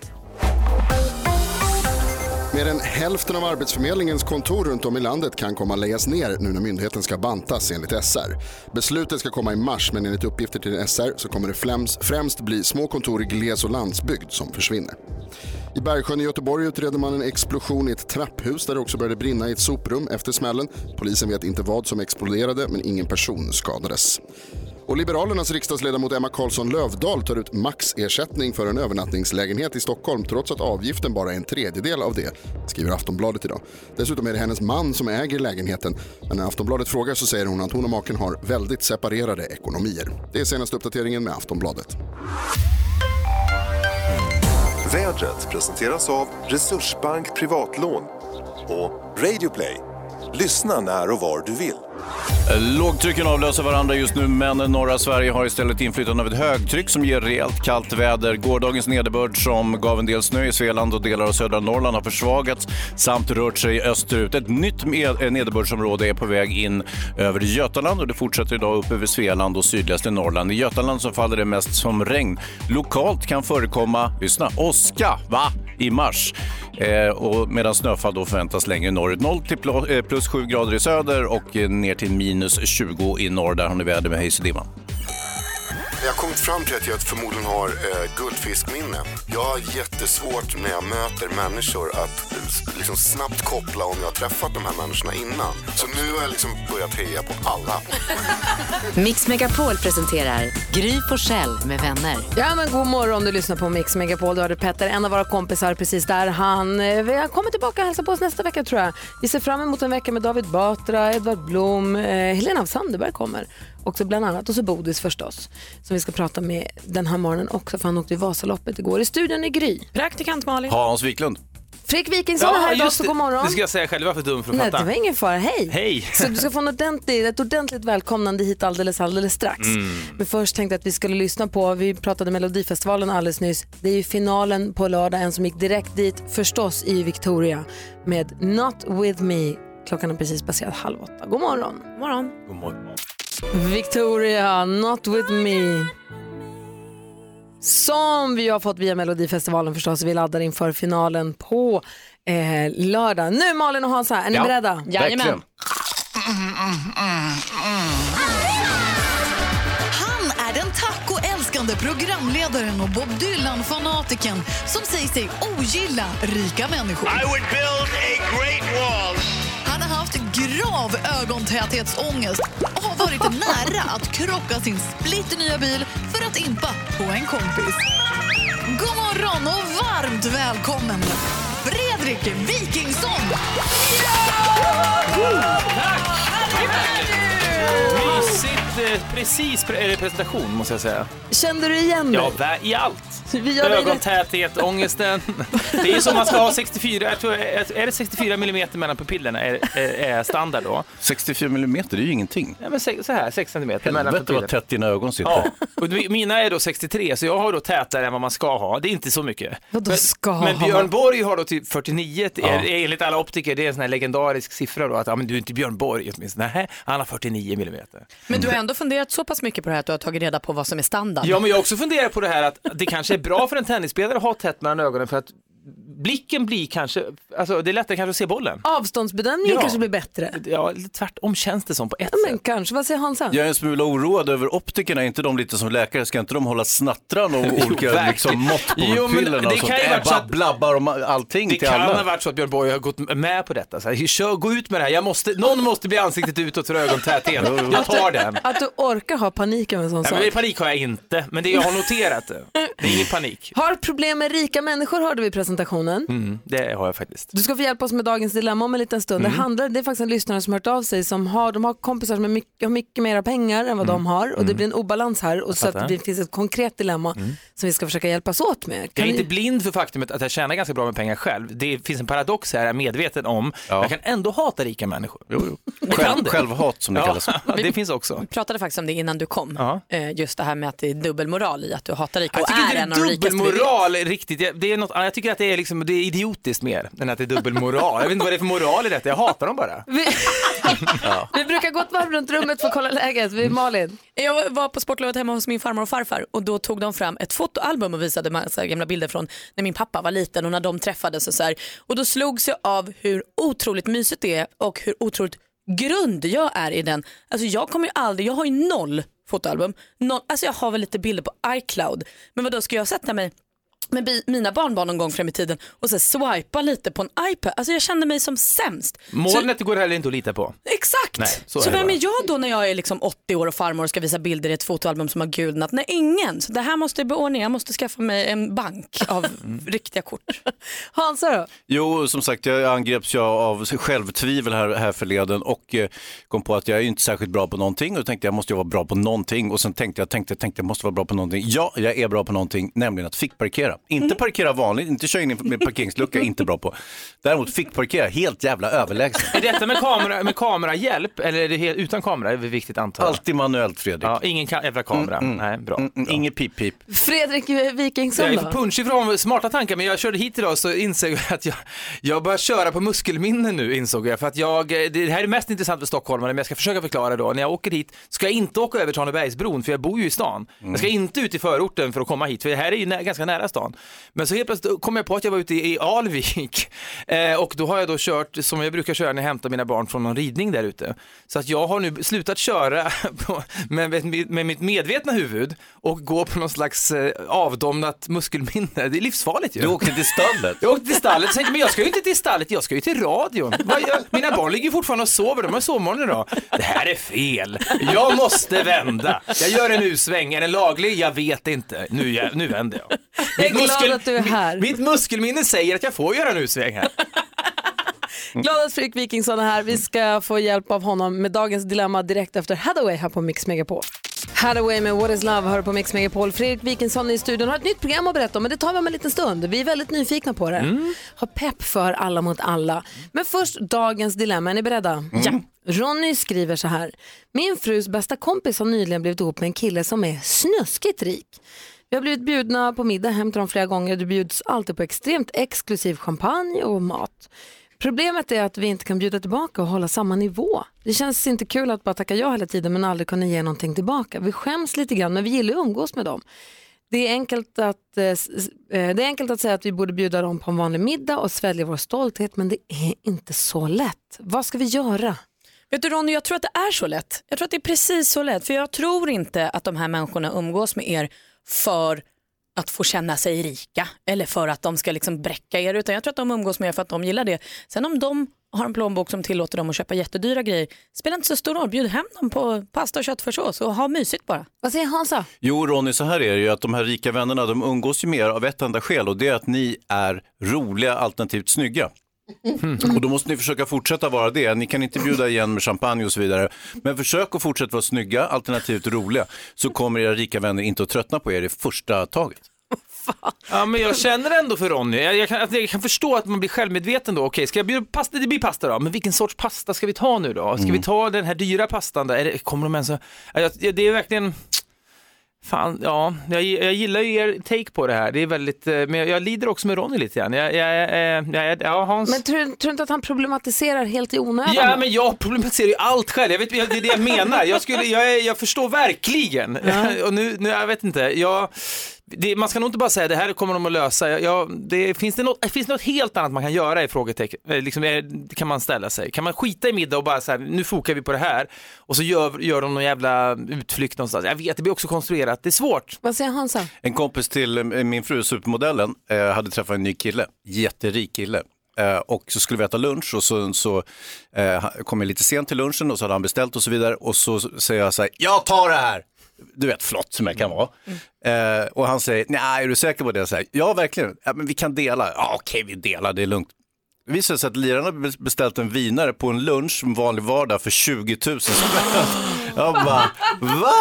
Mer än hälften av Arbetsförmedlingens kontor runt om i landet kan komma att läggas ner nu när myndigheten ska bantas enligt SR. Beslutet ska komma i mars men enligt uppgifter till SR så kommer det främst, främst bli små kontor i gles och landsbygd som försvinner. I Bergsjön i Göteborg utreder man en explosion i ett trapphus där det också började brinna i ett soprum efter smällen. Polisen vet inte vad som exploderade men ingen person skadades. Och Liberalernas riksdagsledamot Emma Karlsson Lövdahl tar ut maxersättning för en övernattningslägenhet i Stockholm trots att avgiften bara är en tredjedel av det, skriver Aftonbladet idag. Dessutom är det hennes man som äger lägenheten. Men när Aftonbladet frågar så säger hon att hon och maken har väldigt separerade ekonomier. Det är senaste uppdateringen med Aftonbladet. Vädret presenteras av Resursbank Privatlån och Radioplay. Lyssna när och var du vill. Lågtrycken avlöser varandra just nu, men norra Sverige har istället inflytande av ett högtryck som ger rejält kallt väder. Gårdagens nederbörd som gav en del snö i Svealand och delar av södra Norrland har försvagats samt rört sig österut. Ett nytt eh, nederbördsområde är på väg in över Götaland och det fortsätter idag upp över Svealand och sydligaste Norrland. I Götaland så faller det mest som regn. Lokalt kan förekomma, lyssna, åska, va? I mars. Eh, och medan snöfall då förväntas längre norrut. 0 till eh, plus 7 grader i söder och eh, ner ner till minus 20 i norr. Där har ni väder med hejs och dimma. Jag har kommit fram till att jag förmodligen har eh, guldfiskminne. Jag har jättesvårt när jag möter människor att eh, liksom snabbt koppla om jag har träffat de här människorna innan. Så nu har jag liksom börjat heja på alla. Mix Megapol presenterar Gry Forssell med vänner. Ja, men god morgon, du lyssnar på Mix Megapol. Du hörde Petter, en av våra kompisar, precis där. Han eh, vi kommer tillbaka och hälsar på oss nästa vecka tror jag. Vi ser fram emot en vecka med David Batra, Edvard Blom, eh, Helena af Sandeberg kommer också bland annat. Och så Bodis förstås, som vi ska prata med den här morgonen också, för han åkte i Vasaloppet igår. I studion är Gry. Praktikant Malin. Hans Wiklund. Fredrik Wikingsson är här idag, så god morgon. Det ska jag säga själv, jag för dum för att Nej, fatta. det var ingen fara. Hej! Hej. Så du ska få en ordentlig, ett ordentligt välkomnande hit alldeles, alldeles strax. Mm. Men först tänkte jag att vi skulle lyssna på, vi pratade Melodifestivalen alldeles nyss. Det är ju finalen på lördag, en som gick direkt dit, förstås i Victoria, med Not With Me. Klockan är precis passerat halv åtta. God morgon. God morgon. God morgon. Victoria, Not With Me. Som vi har fått via Melodifestivalen förstås. Vi laddar inför finalen på eh, lördag. Nu Malin och Hansa, är ni Ja, beredda? verkligen. Han är den tacoälskande programledaren och Bob Dylan-fanatiken som säger sig ogilla rika människor. I would build a great wall. Har haft grav ögontäthetsångest och har varit nära att krocka sin splitternya bil för att impa på en kompis. God morgon och varmt välkommen Fredrik Wikingsson! Mysigt, eh, precis pre- eh, presentation måste jag säga. Kände du igen mig? Ja, i allt. Vi gör. Ögontäthet, ångesten. Det är ju som man ska ha 64, jag tror, är det 64 millimeter mellan pupillerna är, är, standard då? 64 millimeter, det är ju ingenting. Ja, men så här, 6 centimeter mellan Helvete vad pupillerna. tätt dina ögon sitter. Ja, och mi- mina är då 63 så jag har då tätare än vad man ska ha. Det är inte så mycket. Vadå men, ska men ha? Björn Borg har då typ 49, det är, Ja. enligt alla optiker, det är en sån här legendarisk siffra då att ja, men du är inte Björn Borg åtminstone. Nej, han har 49 millimeter. Men du har ändå funderat så pass mycket på det här att du har tagit reda på vad som är standard. Ja, men jag har också funderat på det här att det kanske är bra för en tennisspelare att ha tätt mellan ögonen för att blicken blir kanske, alltså det är lättare kanske att se bollen. Avståndsbedömningen Ja. kanske blir bättre. Ja, tvärtom känns det som på ett Ja, sätt. men kanske. Vad säger Hansa? Jag är en smula oroad över optikerna, är inte de lite som läkare? Ska inte de hålla snattran om olika liksom, mått på Jo, det och sånt? kan Äh, så att- blabbar om allting Det till kan alla. ha varit så att Björn Borg har gått med på detta. Så här, kör, gå ut med det här, jag måste, någon måste bli ansiktet utåt för ögontäthet. Jag tar den. Att du orkar ha panik över en sån Nej, sak. men panik har jag inte, men det jag har noterat, det är ingen panik. Har problem med rika människor hörde vi i presentationen. Mm, det har jag faktiskt. Du ska få hjälpa oss med dagens dilemma om en liten stund. Mm. Det, handlar, det är faktiskt en lyssnare som har hört av sig som har, de har kompisar som är mycket, har mycket mera pengar än vad de har och det Mm. blir en obalans här och så att det finns ett konkret dilemma som vi ska försöka hjälpas åt med. Jag Kan är ni- inte blind för faktumet att jag tjänar ganska bra med pengar själv. Det finns en paradox här, jag är medveten om. Jag kan ändå hata rika människor. Jo, jo. Jag Själv- det. självhat som det ja, kallas. Det finns också. Vi pratade faktiskt om det innan du kom. Ja. Eh, Just det här med att det är dubbelmoral i att du hatar rika Jag och tycker är inte en det av de är rikaste vi vet. dubbelmoral riktigt. Jag, det är något, jag tycker att det är, liksom, det är idiotiskt mer än att det är dubbelmoral. Jag vet inte vad det är för moral i detta, jag hatar dem bara. Vi, vi brukar gå ett varv runt rummet för att kolla läget. Vi, Malin? Jag var på sportlovet hemma hos min farmor och farfar och då tog de fram ett fotoalbum och visade massa gamla bilder från när min pappa var liten och när de träffades och så här. Och då slogs jag av hur otroligt mysigt det är och hur otroligt grund jag är i den. Alltså jag kommer ju aldrig, jag har ju noll fotoalbum. Noll, alltså jag har väl lite bilder på iCloud. Men vad då ska jag sätta mig med mina barnbarn någon gång fram i tiden och så swipa lite på en iPad. Alltså jag kände mig som sämst. Så, Molnet går heller inte att lita på. exakt! Nej, så så är vem bara. är jag då när jag är liksom 80 år och farmor och ska visa bilder i ett fotoalbum som har gulnat? Nej, ingen. Så det här måste jag beordna. Jag måste skaffa mig en bank av riktiga kort. Hansa då? Jo, som sagt, jag angreps ju av självtvivel här, här förleden och eh, kom på att jag är inte särskilt bra på någonting och tänkte jag måste vara bra på någonting och sen tänkte jag, tänkte, tänkte jag måste vara bra på någonting. Ja, jag är bra på någonting, nämligen att fickparkera. Inte parkera vanligt, inte köra in med parkeringslucka, inte bra på. Däremot fickparkera, helt jävla överlägsen. Är detta med, kamera, med kamerahjälp eller är det helt utan kamera? Det är viktigt antar jag. Alltid manuellt Fredrik. Ja, ingen ka- jävla kamera. Nej, bra. Mm, mm, Inget pip-pip. Fredrik Wikingsson Jag är då? punschig ha smarta tankar men jag körde hit idag så insåg jag att jag, jag börjar köra på muskelminne nu insåg jag. För att jag, det här är mest intressant för stockholmare men jag ska försöka förklara då. När jag åker hit ska jag inte åka över Tranebergsbron för jag bor ju i stan. Jag ska inte ut i förorten för att komma hit för det här är ju nä- ganska nära stan. Men så helt plötsligt kom jag på att jag var ute i, Alvik eh, och då har jag då kört som jag brukar köra när jag hämtar mina barn från någon ridning där ute. Så att jag har nu slutat köra på, med, med, med mitt medvetna huvud och gå på någon slags eh, avdomnat muskelminne. Det är livsfarligt ju. Du åkte till stallet. Jag åkte till stallet och tänkte, men jag ska ju inte till stallet, jag ska ju till radion. Mina barn ligger fortfarande och sover, de har sovmorgon idag. Det här är fel. Jag måste vända. Jag gör en U-sväng, är den laglig? Jag vet inte. Nu, jag- nu vänder jag. Mitt glad att du är här. Mitt muskelminne säger att jag får göra en U-sväng här. Glad att Fredrik Wikingsson är här. Vi ska få hjälp av honom med dagens dilemma direkt efter Hathaway här på Mix Megapol. Hathaway med What is Love hör på Mix Megapol. Fredrik Wikingsson i studion har ett nytt program att berätta om men det tar vi om en liten stund. Vi är väldigt nyfikna på det. Har pepp för alla mot alla. Men först dagens dilemma, är ni beredda? Ja. Ronny skriver så här. Min frus bästa kompis har nyligen blivit ihop med en kille som är snuskigt rik. Vi har blivit bjudna på middag hem till dem flera gånger. Det bjuds alltid på extremt exklusiv champagne och mat. Problemet är att vi inte kan bjuda tillbaka och hålla samma nivå. Det känns inte kul att bara tacka ja hela tiden men aldrig kunna ge någonting tillbaka. Vi skäms lite grann men vi gillar att umgås med dem. Det är, enkelt att, eh, eh, det är enkelt att säga att vi borde bjuda dem på en vanlig middag och svälja vår stolthet men det är inte så lätt. Vad ska vi göra? Vet du Ronny, jag tror att det är så lätt. Jag tror att det är precis så lätt. För jag tror inte att de här människorna umgås med er för att få känna sig rika eller för att de ska liksom bräcka er. Utan jag tror att de umgås med er för att de gillar det. Sen om de har en plånbok som tillåter dem att köpa jättedyra grejer spelar inte så stor roll. Bjud hem dem på pasta och köttfärssås och ha mysigt bara. Vad säger Hansa? Jo, Ronny, så här är det ju att de här rika vännerna, de umgås ju med er av ett enda skäl och det är att ni är roliga alternativt snygga. Och då måste ni försöka fortsätta vara det. Ni kan inte bjuda igen med champagne och så vidare. Men försök att fortsätta vara snygga, alternativt roliga, så kommer era rika vänner inte att tröttna på er i första taget. Ja, men jag känner ändå för Ronny. Jag, jag, kan, att jag kan förstå att man blir självmedveten då. Okej, ska jag bjuda pasta? Det blir pasta då. Men vilken sorts pasta ska vi ta nu då? Ska vi ta den här dyra pastan? Där? Är det, kommer de ens. Ja, Det är verkligen... Fan, ja, jag, jag gillar ju er take på det här. Det är väldigt, eh, men jag, jag lider också med Ronny lite grann. Jag, jag, jag, jag, ja, Hans... Men tror, tror du inte att han problematiserar helt i onödan? Ja, men jag problematiserar ju allt själv. Jag vet, det är det jag menar. Jag, skulle, jag, jag förstår verkligen. Och nu, nu, jag vet inte. Jag, det, man ska nog inte bara säga det här kommer de att lösa. Jag, det, finns, det något, finns det något helt annat man kan göra i frågetecken? Eh, Liksom, eh, kan man ställa sig. Kan man skita i middag och bara så här, nu fokar vi på det här och så gör, gör de någon jävla utflykt någonstans. Jag vet, det blir också konstruerat. Det är svårt. Vad säger Hansa? En kompis till eh, min fru, supermodellen, hade träffat en ny kille, jätterik kille. Eh, och så skulle vi äta lunch och så, så eh, kom jag lite sent till lunchen och så hade han beställt och så vidare. Och så säger jag så här, jag tar det här! Du vet, flott som jag kan vara. Eh, och han säger, nej, är du säker på det? Jag säger, ja, verkligen. Ja, men vi kan dela. Ja, okej, vi delar, det är lugnt. Det visade sig att lirarna beställt en vinare på en lunch en vanlig vardag för 20 000 spänn. Jag bara, va?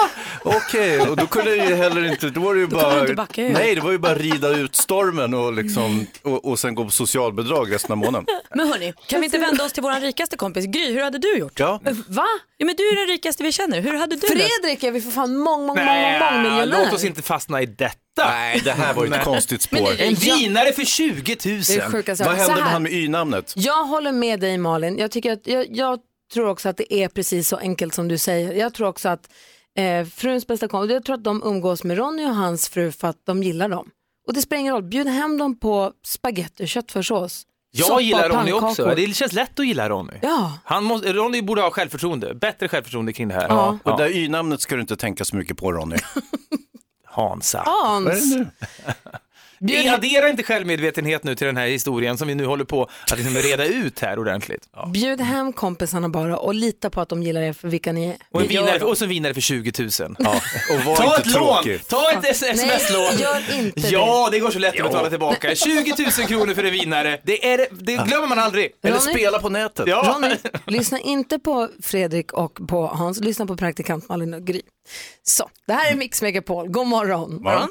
Okej, och då kunde jag ju heller inte, då var det ju Då bara, inte backa ur. nej det var ju bara rida ut stormen och, liksom, och, och sen gå på socialbidrag resten av månaden. Men hörni, kan vi inte vända oss till vår rikaste kompis Gry? Hur hade du gjort? Ja. Va? Ja, men du är den rikaste vi känner. Hur hade du? Fredrik är vi för fan mång, mång, mång, Nej, mångmiljonär. låt oss inte fastna i detta. Nej, det här var ju ett Nej. konstigt spår. En vinare för 20 000. Det är. Vad hände med han med y-namnet? Jag håller med dig Malin. Jag, tycker att, jag, jag tror också att det är precis så enkelt som du säger. Jag tror också att eh, fruns bästa kompis, jag tror att de umgås med Ronny och hans fru för att de gillar dem. Och det spelar ingen roll, bjud hem dem på spaghetti och köttfärssås. Jag soppa gillar Ronny också. Det känns lätt att gilla Ronny. Ja. Han måste, Ronny borde ha självförtroende, bättre självförtroende kring det här. Ja. Och det där y-namnet ska du inte tänka så mycket på Ronny. Hansa. Hans. Vad är det nu? Bjud- Addera inte självmedvetenhet nu till den här historien som vi nu håller på att liksom reda ut här ordentligt. Bjud hem kompisarna bara och lita på att de gillar er för vilka ni är. Och, en vinare, de. och så vinare för 20 000. Ja. Och var Ta inte ett lån! tråkig. Ta ett sms-lån! gör inte det. Ja, det går så lätt Ja. att betala tillbaka. 20 000 kronor för en vinare, det, är, det glömmer man aldrig. Eller Ronny? spela på nätet. Ja. Ronny, lyssna inte på Fredrik och på Hans, lyssna på praktikant Malin och Gry. Så, det här är Mix Megapol, god morgon. Morgon.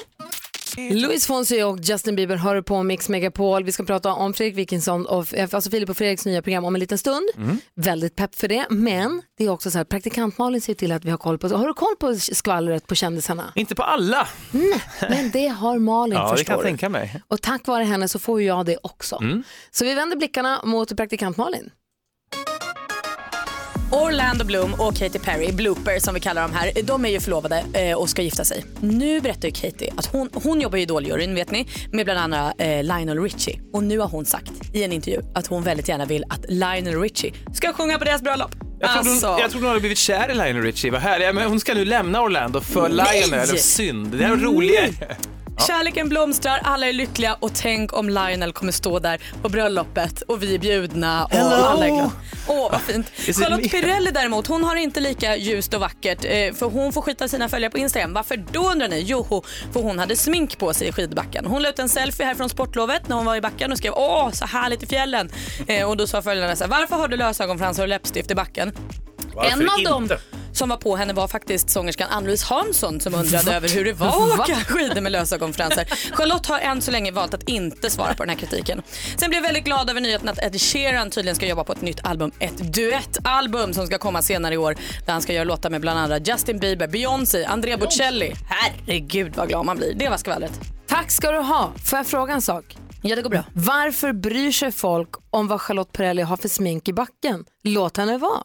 Louis Fonsi och Justin Bieber hör på Mix Megapol. Vi ska prata om Fredrik Wikingsson och alltså Filip och Fredriks nya program om en liten stund. Väldigt pepp för det, men det är också så här, praktikant Malin ser till att vi har koll på, har du koll på skvallret på kändisarna? Inte på alla. Nej, men det har Malin Ja, det förstår kan jag du. tänka mig. Och tack vare henne så får jag det också. Mm. Så vi vänder blickarna mot praktikant Malin. Orlando Bloom och Katy Perry, Blooper som vi kallar dem här, de är ju förlovade eh, och ska gifta sig. Nu berättar ju Katy att hon, hon jobbar i Idoljuryn vet ni, med bland andra eh, Lionel Richie. Och nu har hon sagt i en intervju att hon väldigt gärna vill att Lionel Richie ska sjunga på deras bröllop. Jag trodde, Alltså. hon, jag trodde hon hade blivit kär i Lionel Richie, vad härligt. Men hon ska nu lämna Orlando för Nej! Lionel, synd. Det är roligare. Kärleken blomstrar, alla är lyckliga och tänk om Lionel kommer stå där på bröllopet och vi är bjudna och Hello! alla är glada. Åh vad fint. Charlotte? Pirelli däremot, hon har inte lika ljust och vackert eh, för hon får skita sina följare på Instagram. Varför då undrar ni? Jo, för hon hade smink på sig i skidbacken. Hon la ut en selfie här från sportlovet när hon var i backen och skrev åh så härligt i fjällen. Eh, och då sa följarna så här, varför har du lösögonfransar och läppstift i backen? Varför en av inte? dem som var på henne var faktiskt sångerskan Ann-Louise Hansson som undrade över hur det var att åka skidor med lösögonfransar. Charlotte har än så länge valt att inte svara på den här kritiken. Sen blev jag väldigt glad över nyheten att Ed Sheeran tydligen ska jobba på ett nytt album. Ett duettalbum som ska komma senare i år där han ska göra låtar med bland andra Justin Bieber, Beyoncé, Andrea Bocelli. Herregud vad glad man blir. Det var skvallret. Tack ska du ha. Får jag fråga en sak? Ja, det går bra. Varför bryr sig folk om vad Charlotte Perrelli har för smink i backen? Låt henne vara.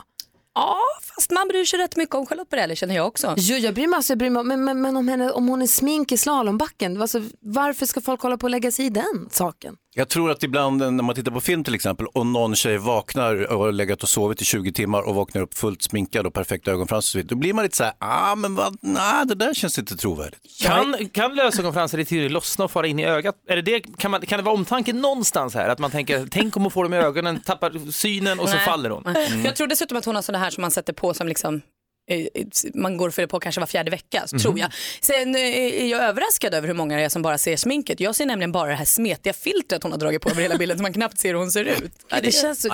Ja, fast man bryr sig rätt mycket om Charlotte Perrelli känner jag också. Jo, jag bryr mig, alltså, jag bryr mig men, men, men om, henne, om hon är smink i slalombacken, alltså, varför ska folk hålla på och lägga sig i den saken? Jag tror att ibland när man tittar på film till exempel och någon tjej vaknar och har legat och sovit i 20 timmar och vaknar upp fullt sminkad och perfekta ögonfransar och så vidare, då blir man lite så här, ah men vad, nej det där känns inte trovärdigt. Kan, kan lösögonfransar i teorin lossna och fara in i ögat? Är det det, kan, man, kan det vara omtanke någonstans här? Att man tänker, tänk om hon får dem i ögonen, tappar synen och så Nej. faller hon. Mm. Jag tror dessutom att hon har sådana här som man sätter på som liksom eh, man går och fyller på kanske var fjärde vecka, Mhm. tror jag. Sen eh, är jag överraskad över hur många det är som bara ser sminket. Jag ser nämligen bara det här smetiga filtret hon har dragit på över hela bilden så man knappt ser hur hon ser ut. Ja, Det känns så...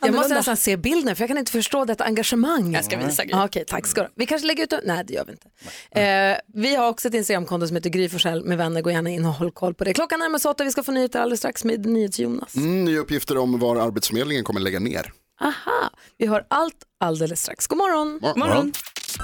Jag måste nästan se bilden för jag kan inte förstå detta engagemang. Jag ska visa Gry. Ja, Okej, tack ska du. Vi kanske lägger ut. Nej, det gör vi inte. Eh, vi har också ett Instagramkonto som heter Gry Forssell med vänner. Gå gärna in och håll koll på det. Klockan närmar sig åtta. Vi ska få nyheter alldeles strax med NyhetsJonas. Mm, nya uppgifter om var Arbetsförmedlingen kommer lägga ner. Aha, vi hör allt alldeles strax. God morgon. God morgon.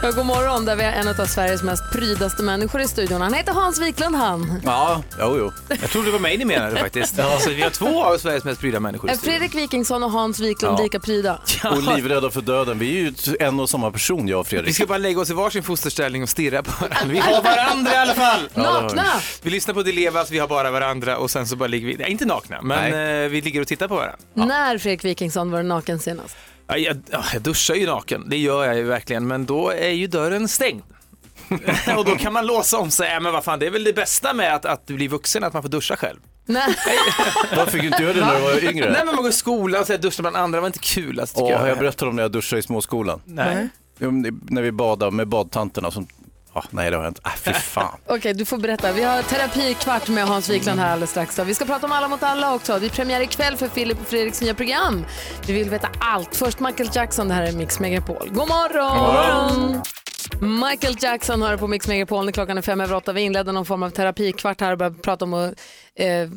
Ja, god morgon, där vi har en av Sveriges mest prydaste människor i studion. Han heter Hans Wiklund han. Ja, jo, jo. Jag trodde det var mig ni menade faktiskt. Alltså, vi har två av Sveriges mest pryda människor i Eh, studion. Fredrik Wikingsson och Hans Wiklund Ja. lika pryda. Och livrädda för döden. Vi är ju en och samma person, jag och Vi Fredrik. ska bara lägga oss i varsin fosterställning och stirra på varandra. Vi har varandra i alla fall! Nakna! Vi lyssnar på Dilevas, vi har bara varandra och sen så bara ligger vi, nej, inte nakna, men eh, vi ligger och tittar på varandra. När Fredrik Wikingsson var du naken senast? Ja, jag, ja, jag duschar ju naken, det gör jag ju verkligen, men då är ju dörren stängd. och då kan man låsa om sig, ja, men vad fan, det är väl det bästa med att, att bli vuxen, att man får duscha själv. Nej. Varför fick du inte göra det när du var yngre? Nej men man går i skolan och duschar bland andra, det var inte kul alltså, tycker Åh, jag. har jag berättat om när jag duschade i småskolan? Nej. Det- När vi badade med badtanterna som... Ah, nej, det har jag inte. Ah, fy fan. Okej, du får berätta. Vi har terapikvart med Hans Wiklund här alldeles strax. Då. Vi ska prata om Alla mot alla också. Det är premiär ikväll för Filip och Fredriks nya program. Vi vill veta allt. Först Michael Jackson, det här är Mix Megapol. God morgon! Michael Jackson hör på Mix Megapol när klockan är fem över åtta. Vi inledde någon form av terapikvart här och började prata om eh,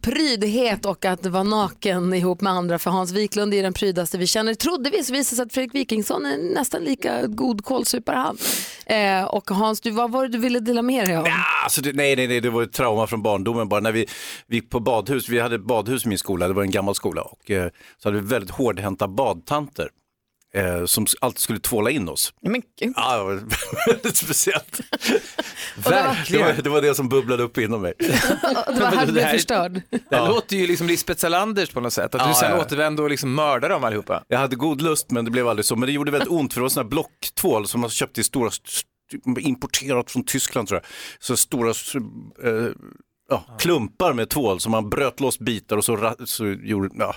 prydhet och att vara naken ihop med andra. För Hans Wiklund är den prydaste vi känner. Trodde vi så visade sig att Fredrik Wikingsson är nästan lika god kålsupare han. Eh, och Hans, du, vad var det du ville dela med dig av? Alltså, det, nej, nej, nej, det var ett trauma från barndomen bara. När vi, vi gick på badhus, vi hade ett badhus i min skola, det var en gammal skola, och eh, så hade vi väldigt hårdhänta badtanter. Eh, som alltid skulle tvåla in oss. Men gud. Ja, det var väldigt speciellt. Det Verkligen. var, det var det som bubblade upp inom mig. Det var här du det blev här- förstörd. Det Ja. låter ju liksom Lisbeth Salanders på något sätt, att Ja, du sen ja. återvände och liksom mördade dem allihopa. Jag hade god lust men det blev aldrig så. Men det gjorde väldigt ont för det var sådana här blocktvål som man köpte i stora, st- importerat från Tyskland tror jag. Så stora, eh, ja, klumpar med tvål som man bröt loss bitar och så, så gjorde, ja.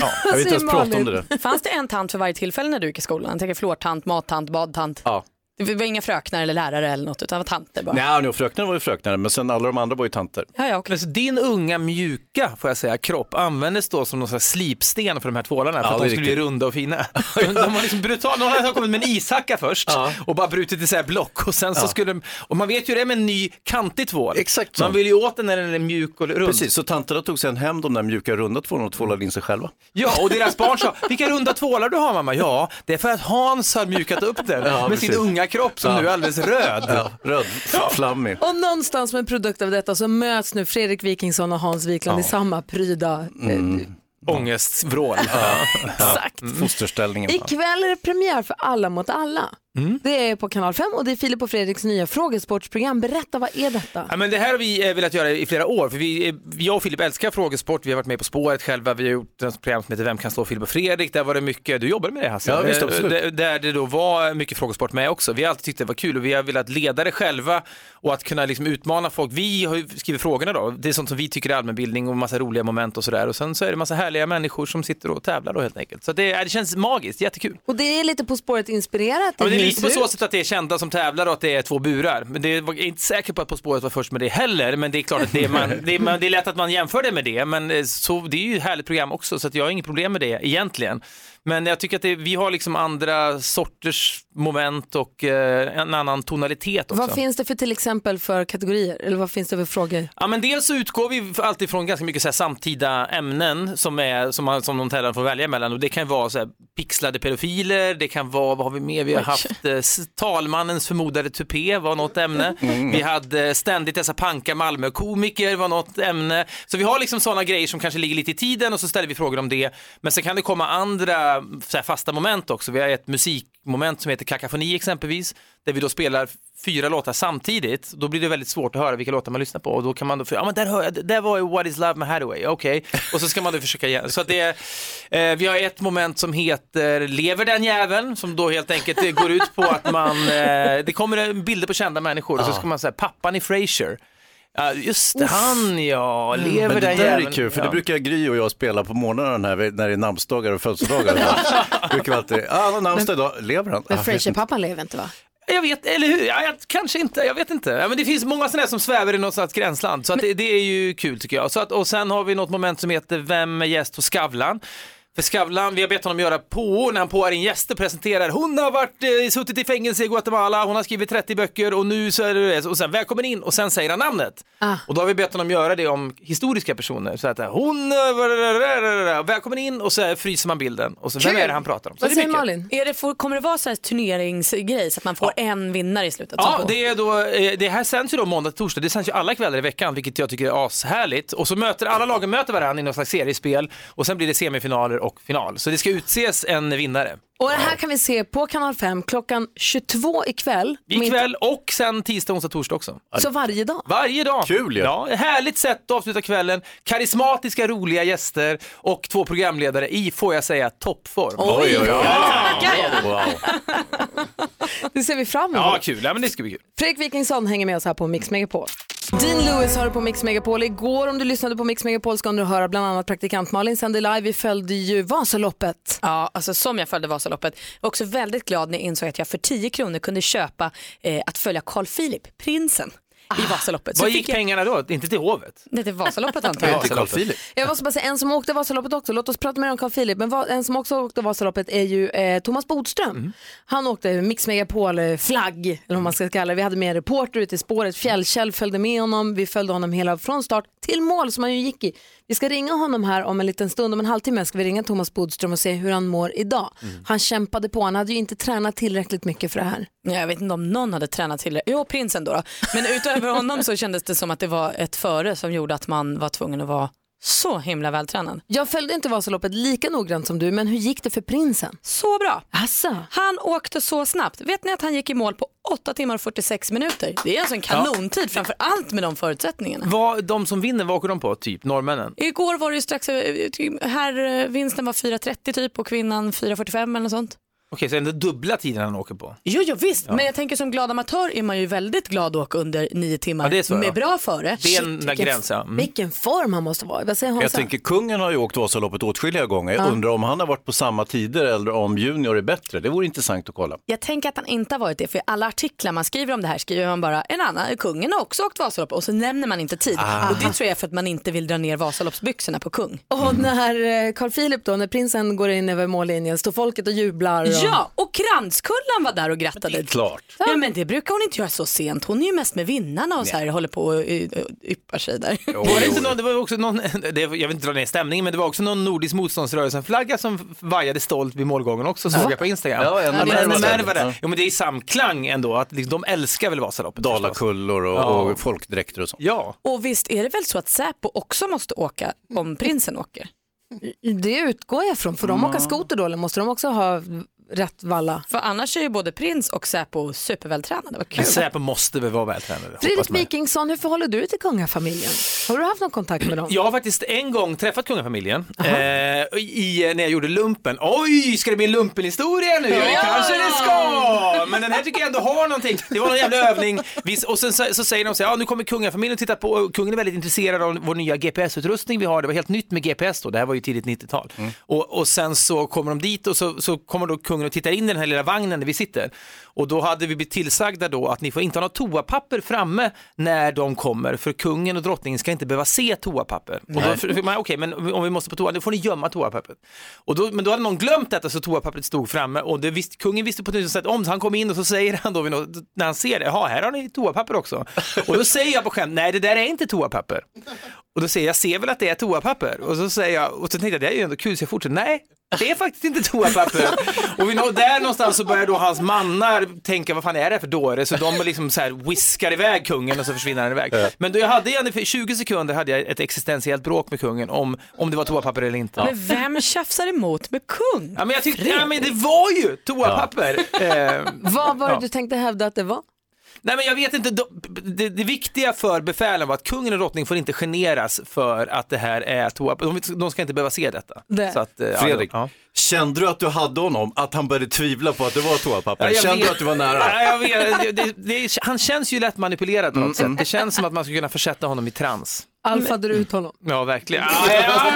Ja, jag vill inte ens prata om det där. Fanns det en tant för varje tillfälle när du gick i skolan? Jag tänker flårtant, mattant, badtant. Ja. Det var inga fröknar eller lärare eller något utan det var tanter bara. Nej, no, fröknar var ju fröknar, men sen alla de andra var ju tanter. Ja, ja, Men så din unga mjuka får jag säga, kropp användes då som någon slags slipsten för de här tvålarna för Ja, att de skulle bli runda och fina. De, de har liksom brutal, någon har kommit med en ishacka först och bara brutit isär block och sen så Ja. skulle och man vet ju det med en ny kantig tvål. Exakt så. Man vill ju åt den när den är mjuk och rund. Precis, så tanterna tog sen hem de där mjuka runda tvålarna och tvålade in sig själva. Ja, och deras barn sa, vilka runda tvålar du har mamma? Ja, det är för att Hans har mjukat upp den Ja, med sin precis. unga kropp som Ja. nu är alldeles röd. Ja, röd, flammig. Och någonstans med en produkt av detta så möts nu Fredrik Wikingsson och Hans Wiklund Ja. i samma pryda. Mm. Ångestvrål. Exakt. Fosterställningen. Ikväll är det premiär för Alla mot alla. Mm. Det är på kanal 5 och det är Filip och Fredriks nya frågesportsprogram. Berätta, vad är detta? Ja, men det här har vi eh, velat göra i flera år, för vi, eh, jag och Filip älskar frågesport, vi har varit med På spåret själva, vi har gjort ett program som heter Vem kan slå Filip och Fredrik, där var det mycket, du jobbade med det Hasse? Ja, visst, Eh, absolut. Där, där det då var mycket frågesport med också, vi har alltid tyckt det var kul och vi har velat leda det själva och att kunna liksom utmana folk. Vi har ju skrivit frågorna då, det är sånt som vi tycker är allmänbildning och massa roliga moment och sådär och sen så är det massa härliga människor som sitter och tävlar då helt enkelt. Så det, det känns magiskt, jättekul. Och det är lite På spåret inspirerat. Ja, lite på så sätt att det är kända som tävlar och att det är två burar. Men det var, jag är inte säker på att På spåret var först med det heller. Men det är klart att det är, man, det är, man, det är lätt att man jämför det med det. Men eh, så, det är ju ett härligt program också så att jag har inget problem med det egentligen. Men jag tycker att det, vi har liksom andra sorters moment och eh, en annan tonalitet också. Vad finns det för till exempel för kategorier? Eller vad finns det för frågor? Ja, men dels så utgår vi alltid från ganska mycket så här, samtida ämnen som, är, som, man, som de tävlande får välja mellan. Och det kan vara så här, pixlade pedofiler, det kan vara, vad har vi mer? Vi har haft eh, talmannens förmodade tupé var något ämne. Mm. Vi hade ständigt dessa panka Malmö-komiker var något ämne. Så vi har liksom sådana grejer som kanske ligger lite i tiden och så ställer vi frågor om det. Men sen kan det komma andra så här, fasta moment också. Vi har ett musikmoment som heter kakafoni exempelvis, där vi då spelar fyra låtar samtidigt, då blir det väldigt svårt att höra vilka låtar man lyssnar på och då kan man då, ja men där hör jag, där var What is Love med Hathaway, okej, och så ska man då försöka igen. Så att det, eh, vi har ett moment som heter Lever den jäveln, som då helt enkelt går ut på att man, eh, det kommer bilder på kända människor och så ska man säga pappan i Frasier. Ja, just det, han ja, lever Mm. Men det där jäveln. är kul, för ja. det brukar Gry och jag spela på morgnarna här när det är namnsdagar och födelsedagar. Brukar vi alltid, ah, han har namnsdag idag, lever han? Men Ah. Frasier-pappan lever inte va? Jag vet, eller hur? Ja, jag, kanske inte, jag vet inte. Ja, men det finns många sådana här som svävar i något slags gränsland, så att det, det är ju kul tycker jag. Så att, och sen har vi något moment som heter Vem är gäst hos Skavlan? För Skavlan, vi har bett honom göra på när han påar in gäster presenterar. Hon har varit, eh, suttit i fängelse i Guatemala, hon har skrivit 30 böcker och nu så är det och sen välkommen in och sen säger han namnet. Ah. Och då har vi bett honom göra det om historiska personer. Så att eh, hon, eh, välkommen in och så fryser man bilden och så vem är det han pratar om? Så Vad är säger mycket. Malin? Är det, kommer det vara så här turneringsgrej så att man får en vinnare i slutet? Ja, på- det, är då, eh, det här sänds ju då måndag till torsdag. Det sänds ju alla kvällar i veckan, vilket jag tycker är ashärligt. Och så möter alla lagen möter varandra i någon slags seriespel och sen blir det semifinaler och final. Så det ska utses en vinnare. Och det här kan vi se på kanal 5 klockan 22 ikväll. Ikväll och sen tisdag, onsdag, torsdag också. Så varje dag? Varje dag. Kul ju. Ja, ett härligt sätt att avsluta kvällen. Karismatiska, roliga gäster och två programledare i, får jag säga, toppform. Oj, oj, oj. Wow. Det ser vi fram emot. Ja, kul. Ja, men det ska bli kul. Fredrik Wikingsson hänger med oss här på Mix Megapol. Dean Lewis har du på Mix Megapol. Igår om du lyssnade på Mix Megapol ska du höra bland annat praktikant Malin sände live. Vi följde ju Vasaloppet. Ja, alltså som jag följde Vasaloppet. Jag var också väldigt glad när jag insåg att jag för 10 kronor kunde köpa eh, att följa Carl Philip, prinsen, i Vasaloppet. Så Vad gick jag... pengarna då? Inte till hovet? Det till Vasaloppet antar Ja, jag. till Carl Philip. Jag måste bara säga en som åkte Vasaloppet också. Låt oss prata mer om Carl Philip. Men en som också åkte Vasaloppet är ju eh, Thomas Bodström. Han åkte Mix Megapol-flagg, eller vad man ska kalla det. Vi hade med en reporter ute i spåret. Fjällkäll följde med honom. Vi följde honom hela från start till mål som han ju gick i. Vi ska ringa honom här om en liten stund, om en halvtimme ska vi ringa Thomas Bodström och se hur han mår idag. Han kämpade på, han hade ju inte tränat tillräckligt mycket för det här. Ja, Jag vet inte om någon hade tränat till det. Jo, prinsen då, då. Men utöver honom så kändes det som att det var ett före som gjorde att man var tvungen att vara så himla vältränad. Jag följde inte Vasaloppet lika noggrant som du, men hur gick det för prinsen? Så bra. Asså. Han åkte så snabbt. Vet ni att han gick i mål på 8 timmar och 46 minuter? Det är alltså en kanontid, framför allt med de förutsättningarna. Vad, de som vinner, vad åker de på? Typ norrmännen? Igår var det ju strax, över- här eh, vinsten var 4.30 typ och kvinnan 4.45 eller något sånt. Okej, så ändå dubbla tiden han åker på. Jo, jo visst, Ja. men jag tänker som glad amatör är man ju väldigt glad att åka under nio timmar Ja, det är så, med ja. bra före. Det är en vilken- gräns, ja. Mm. Vilken form han måste vara. Vad säger Jag tänker kungen har ju åkt Vasaloppet åtskilliga gånger. Jag Ja. undrar om han har varit på samma tider eller om junior är bättre. Det vore intressant att kolla. Jag tänker att han inte har varit det, för i alla artiklar man skriver om det här skriver man bara en annan, kungen har också åkt Vasalopp och så nämner man inte tid. Ah. Och det tror jag är för att man inte vill dra ner Vasaloppsbyxorna på kung. Och när eh, Carl Philip då, när prinsen går in över mållinjen, står folket och jublar. Och... Ja, och Kranskullan var där och grattade. Klart. Ja, men det brukar hon inte göra så sent. Hon är ju mest med vinnarna och så här, håller på och yppar sig där. Var det, inte någon, det var också någon, det, jag vill inte dra ner stämningen, men det var också någon nordisk motståndsrörelse-flagga som vajade stolt vid målgången också, såg jag på Instagram. Ja, en Ja, men- men- där. Ja. Jo, men det är i samklang ändå, att liksom, de älskar väl Vasaloppet. Dalakullor och, Ja. och folkdräkter och sånt. Ja. Och visst är det väl så att Säpo också måste åka om prinsen åker? Det utgår jag från. Får de åka skoter då eller måste de också ha rätt valla? För annars är ju både prins och Säpo supervältränade. Vad kul. Men Säpo måste väl vara vältränade. Fredrik man. Wikingsson, hur förhåller du dig till kungafamiljen? Har du haft någon kontakt med dem? Jag har faktiskt en gång träffat kungafamiljen eh, i, när jag gjorde lumpen. Oj, ska det bli en lumpenhistoria nu? Ja, Ja! kanske det ska! Men den här tycker jag ändå har någonting. Det var någon jävla övning. Vi, och sen så, så säger de så här, ja, nu kommer kungafamiljen och tittar på, och kungen är väldigt intresserad av vår nya GPS-utrustning vi har. Det var helt nytt med GPS då, det här var ju tidigt 90-tal. Och, och sen så kommer de dit och så, så kommer då kungen och tittar in i den här lilla vagnen där vi sitter. Och då hade vi blivit tillsagda då att ni får inte ha något toapapper framme när de kommer, för kungen och drottningen ska inte behöva se toapapper. Och då Nej. fick man, okej, men om vi måste på toa, då får ni gömma toapappret. Och då, men då hade någon glömt detta så toapappret stod framme och det visst, kungen visste på ett sätt om så han kom in och så säger han då något, när han ser det, jaha, här har ni toapapper också. Och då säger jag på skämt, nej det där är inte toapapper. Och då säger jag, jag ser väl att det är toapapper? Och så säger jag, och så tänkte jag, det är ju ändå kul, så jag fortsätter, nej, det är faktiskt inte toapapper. och vi, där någonstans så börjar då hans mannar tänka, vad fan är det här för dåre? Så de liksom så här whiskar iväg kungen och så försvinner han iväg. Men då jag hade i 20 sekunder hade jag ett existentiellt bråk med kungen om, om det var toapapper eller inte. Men vem tjafsar emot med kung? Ja men jag tyckte, ja men det var ju toapapper. Eh, Vad var det ja. du tänkte hävda att det var? Nej men jag vet inte, de- det, det viktiga för befälen var att kungen och drottningen får inte generas för att det här är toapapper. De, de ska inte behöva se detta. Det. Så att, eh, Fredrik, ja. Kände du att du hade honom, att han började tvivla på att det var toapapper? Ja, jag kände vet. du att du var nära? Ja, jag vet. Det, det, det, han känns ju lätt manipulerad på något sätt. Det känns som att man skulle kunna försätta honom i trans. Alfade du ut honom? Ja, verkligen. Ja,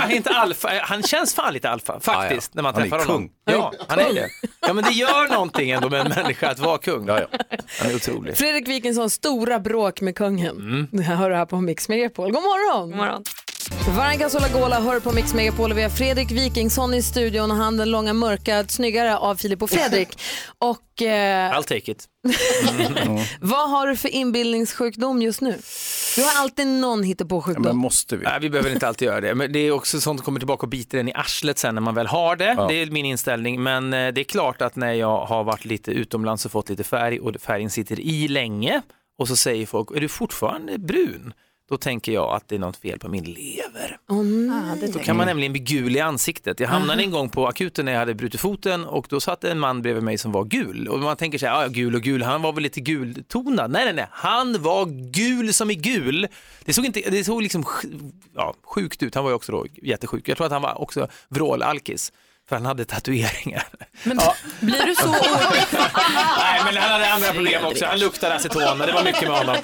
ja, inte alfa. Han känns fan lite alfa, faktiskt, när man Han är träffar honom. kung. Ja, han är det. Ja, men det gör någonting ändå med en människa att vara kung. Ja, ja. Han är otrolig. Fredrik Wikingsson, stora bråk med kungen. Mm. Det här hör du här på Mix Megapol. God morgon! God morgon. Varga Solagola hör på Mix Megapol och vi har Fredrik Wikingsson i studion och han den långa mörka snyggare av Filip och Fredrik. och eh, I'll take it. vad har du för inbildningssjukdom just nu? Du har alltid någon hittepåsjukdom. Men måste vi? Nej, vi behöver inte alltid göra det. Men det är också sånt som kommer tillbaka och biter en i arslet sen när man väl har det. Ja. Det är min inställning. Men eh, det är klart att när jag har varit lite utomlands och fått lite färg och färgen sitter i länge och så säger folk, är du fortfarande brun? Då tänker jag att det är något fel på min lever. Åh, nej. Då kan man nämligen bli gul i ansiktet. Jag hamnade en gång på akuten när jag hade brutit foten och då satt en man bredvid mig som var gul. Och man tänker så här, ja gul och gul, han var väl lite gultonad. Nej, nej, nej, han var gul som i gul. Det såg, inte, det såg liksom ja, sjukt ut, han var ju också då jättesjuk. Jag tror att han var också vrålalkis. För han hade tatueringar. Men blir du så Nej, men han hade andra problem också. Han luktade aceton det var mycket med honom.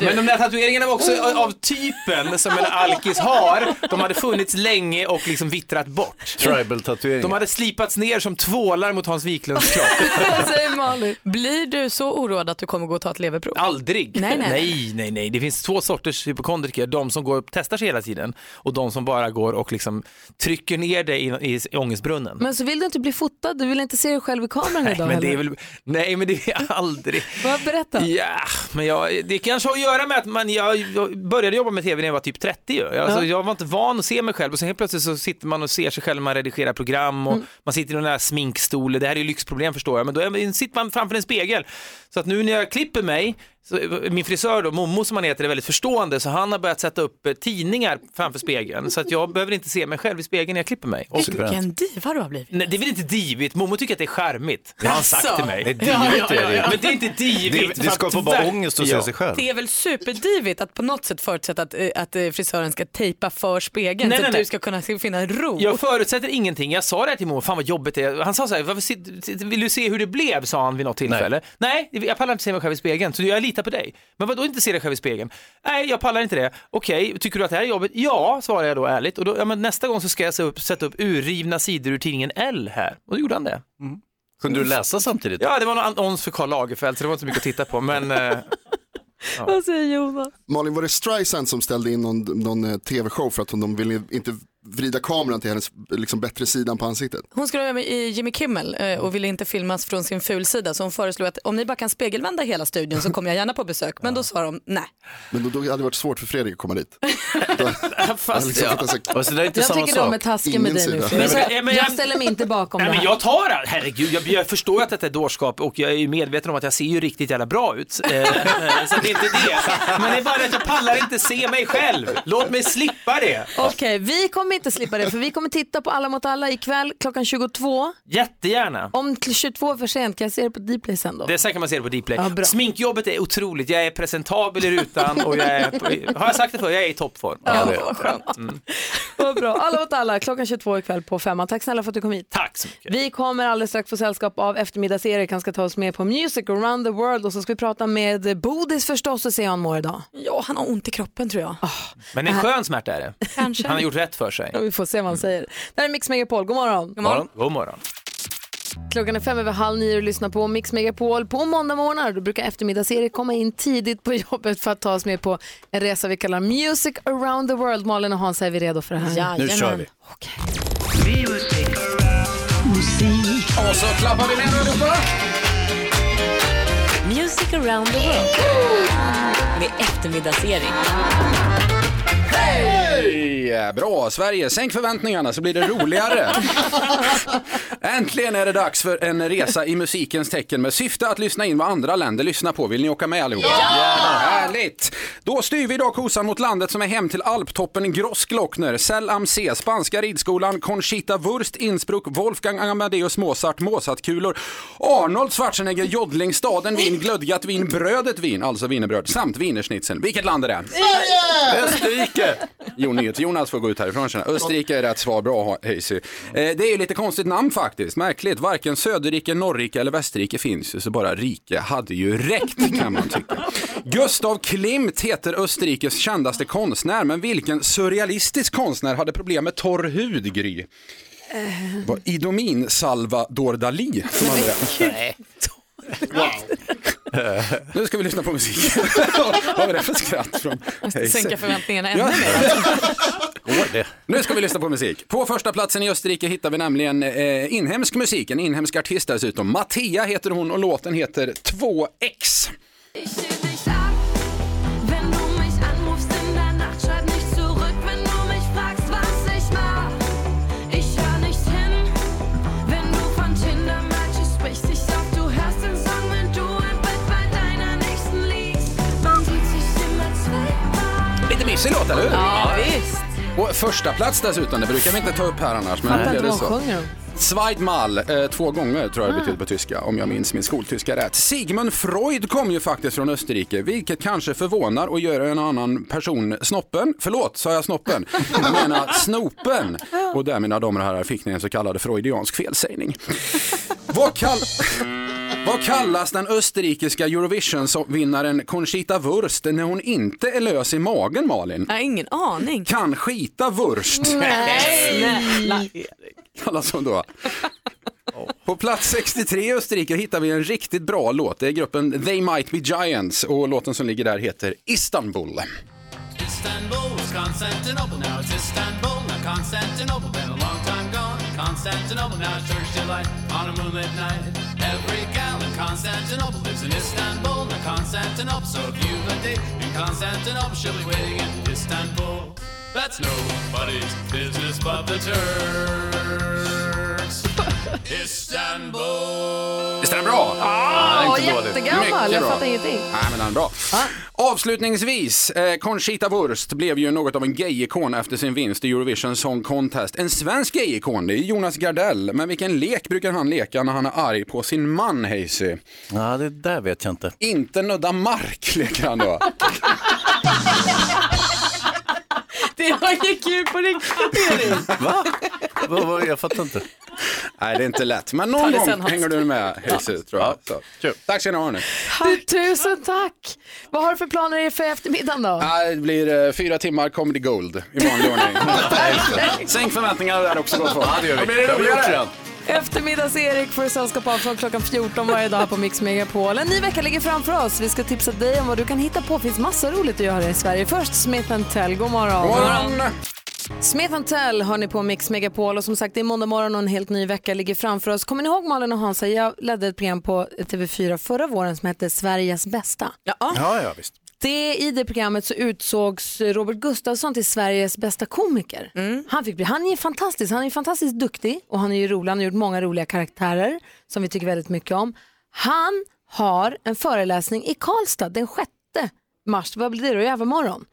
Men de där tatueringarna var också av typen som en alkis har. De hade funnits länge och liksom vittrat bort. Tribal-tatuering. De hade slipats ner som tvålar mot Hans Wiklunds kropp. Säger Malin? Blir du så oroad att du kommer gå och ta ett leverprov? Aldrig. Nej, nej. nej, nej, nej. Det finns två sorters hypokondriker. De som går och testar sig hela tiden och de som bara går och liksom trycker ner dig i, i ångestbrunnen. Men så vill du inte bli fotad, du vill inte se dig själv i kameran Nej idag men, det är väl, nej, men det är aldrig. Vad berätta. Ja, men jag, det kanske har att göra med att man, jag, jag började jobba med tv när jag var typ 30. ju. Jag, alltså, Ja. jag var inte van att se mig själv och sen helt plötsligt så sitter man och ser sig själv när man redigerar program och Mm. man sitter i den där sminkstolen. Det här är ju lyxproblem förstår jag, men då är, sitter man framför en spegel. Så att nu när jag klipper mig Så, min frisör då, Momo som han heter, är väldigt förstående så han har börjat sätta upp eh, tidningar framför spegeln så att jag behöver inte se mig själv i spegeln när jag klipper mig. Och, Vilken diva du har blivit. nej, det är väl inte divigt, Momo tycker att det är charmigt. Det har han sagt till mig. Det är divigt, är det. Men det är inte divigt. Det- det skapar att- bara ångest att se Ja. sig själv. Det är väl superdivigt att på något sätt förutsätta att, eh, att eh, frisören ska tejpa för spegeln Nej, så nej, att nej. du ska kunna se- finna ro. Jag förutsätter ingenting. Jag sa det här till Momo, fan vad jobbigt det är. Han sa så här, "Varför sit- vill du se hur det blev? sa han vid något tillfälle. Nej, jag pallar inte se mig själv i spegeln, så jag litar på dig. Men vadå inte se dig själv i spegeln? Nej, jag pallar inte det. Okej, tycker du att det här är jobbigt? Ja, svarar jag då ärligt. Och då, ja, men nästa gång så ska jag sätta upp, sätta upp urrivna sidor ur tidningen L här. Och då gjorde han det. Kunde du läsa samtidigt? Ja, det var någon annons för Karl Lagerfeld, så det var inte så mycket att titta på. Men eh, Vad säger Jonas? Malin, var det Streisand som ställde in någon, någon eh, tv-show för att hon, de ville inte vrida kameran till hennes liksom, bättre sidan på ansiktet? Hon skulle vara med i Jimmy Kimmel eh, och ville inte filmas från sin fulsida så hon föreslog att om ni bara kan spegelvända hela studion så kommer jag gärna på besök. Men då sa de nej. Men då, då hade det varit svårt för Fredrik att komma dit. fast, liksom ja. så- det är inte Jag samma tycker de är taskiga med dig nu. Fredrik. Nej, men- men jag jag- ställer mig inte bakom Nej, det men här. jag tar det. Herregud, jag, jag förstår att detta är dårskap och jag är ju medveten om att jag ser ju riktigt jävla bra ut. Eh, eh, så det är inte det. Men det är bara att jag pallar inte se mig själv. Låt mig slippa det. Okej, vi kommer inte slippa det för vi kommer titta på Alla mot alla ikväll klockan 22. Jättegärna. Om till 22 är för sent kan jag se det på Dplay sen då? Det här kan man se det på Dplay. Ja, bra. Sminkjobbet är otroligt. Jag är presentabel i rutan och jag är, har jag sagt det förr, jag är i toppform. Ja, det. vad skönt. Vad bra. Alla mot alla klockan 22 ikväll på femman. Tack snälla för att du kom hit. Tack så mycket. Vi kommer alldeles strax få sällskap av eftermiddags-Erik. Han ska ta oss med på Music around the world och så ska vi prata med Bodis förstås och se hur han mår idag. Ja, han har ont i kroppen tror jag. Men en skön smärta är det. Kanske. Han har gjort rätt för sig. Ja, vi får se vad han säger. Det här är Mix Megapol. God morgon. God morgon. God morgon. Klockan är fem över halv nio och lyssnar på Mix Megapol på måndag morgnar. Då brukar eftermiddags-Erik komma in tidigt på jobbet för att ta oss med på en resa vi kallar Music around the world. Malin och Hans, är vi redo för det här? Nu kör vi. Och så klappar vi med allihopa. Music around the world med eftermiddagsserie. Hej! Bra, Sverige. Sänk förväntningarna så blir det roligare. Äntligen är det dags för en resa i musikens tecken med syfte att lyssna in vad andra länder lyssnar på. Vill ni åka med allihopa? Ja! Härligt! Då styr vi idag kosan mot landet som är hem till alptoppen Grossglockner, Cell am See, Spanska ridskolan, Conchita Wurst, Innsbruck, Wolfgang Amadeus Mozart, Mozartkulor, Arnold Schwarzenegger, Jodling, staden Wien, glödgat vin, brödet vin, alltså wienerbröd, samt wienerschnitzeln. Vilket land är det? Österrike! Jo. Jonas får gå ut härifrån känner. Österrike är rätt svar. Bra Hayesy. Eh, det är ju lite konstigt namn faktiskt. Märkligt. Varken Söderrike, Norrike eller Västerrike finns ju, så bara rike hade ju räckt kan man tycka. Gustav Klimt heter Österrikes kändaste konstnär, men vilken surrealistisk konstnär hade problem med torr hud, Gry? Var Idomin Salvador Dalí som hade det? Nu ska vi lyssna på musik. Vad var det för skratt från Hayesy? Sänka förväntningarna ännu Ja. mer. Går det? Nu ska vi lyssna på musik. På första platsen i Österrike hittar vi nämligen eh, inhemsk musik, en inhemsk artist dessutom. Mattia heter hon och låten heter 2X. Första plats dessutom, det brukar vi inte ta upp här annars. Men Fattar inte vad hon sjunger om. Zweidmal, eh, två gånger tror jag det betyder på tyska, om jag minns min skoltyska rätt. Sigmund Freud kom ju faktiskt från Österrike, vilket kanske förvånar och gör en annan person snoppen. Förlåt, sa jag snoppen? Jag menar snopen. Och där, mina damer och herrar, fick ni en så kallad freudiansk felsägning. Vad, kall... Vad kallas den österrikiska Eurovision-vinnaren Conchita Wurst när hon inte är lös i magen, Malin? Jag har ingen aning. Kan skita Wurst. Snälla. kallas hon då. På plats 63 i Österrike hittar vi en riktigt bra låt. Det är gruppen They Might Be Giants och låten som ligger där heter Istanbul. Istanbul was Constantinople, now it's Istanbul. Now Constantinople, been a long time gone. Constantinople, now it's church delight on a moonlit night. Every gal Constantinople lives in Istanbul. Now Constantinople, so if you've a date in Constantinople, she'll be waiting in Istanbul. That's nobody's business but the Turks. Istanbul. Visst är den bra? Ah, Nej, inte dålig. jättegammal. Mycket Jag bra. fattar ingenting. Nej, men den är bra. Avslutningsvis, eh, Conchita Wurst blev ju något av en gay-ikon efter sin vinst i Eurovision Song Contest. En svensk gay-ikon, det är Jonas Gardell. Men vilken lek brukar han leka när han är arg på sin man, Hayesy? Ja, det där vet jag inte. Inte nudda mark leker han då. Det var ju på riktigt Erik. Va? Va, va? Jag fattar inte. Nej, det är inte lätt. Men någon gång hänger du med, Hayesy, tror jag. Så. Tack ska ni ha. hörni. Du, tusen tack. Vad har du för planer för eftermiddagen då? Ja, Det blir eh, fyra timmar comedy gold i vanlig ordning. Sänk förväntningarna där också gott folk. Ja, det gör vi. Det har vi gjort redan. Eftermiddags-Erik får sällskap av från klockan 14 varje dag på Mix Megapol. En ny vecka ligger framför oss. Vi ska tipsa dig om vad du kan hitta på. Det finns massa roligt att göra i Sverige. Först Smith Tell. God morgon. God morgon. Smith Tell har ni på Mix Megapol och som sagt det är måndag morgon och en helt ny vecka ligger framför oss. Kommer ni ihåg Malin och Hansa? Jag ledde ett program på TV4 förra våren som hette Sveriges bästa. Ja. Ja, ja, visst. Det, I det programmet så utsågs Robert Gustafsson till Sveriges bästa komiker. Han, fick bli, han är fantastisk, han är fantastiskt duktig och han är ju rolig. Han har gjort många roliga karaktärer som vi tycker väldigt mycket om. Han har en föreläsning i Karlstad den 6 mars, vad blir det då, i övermorgon.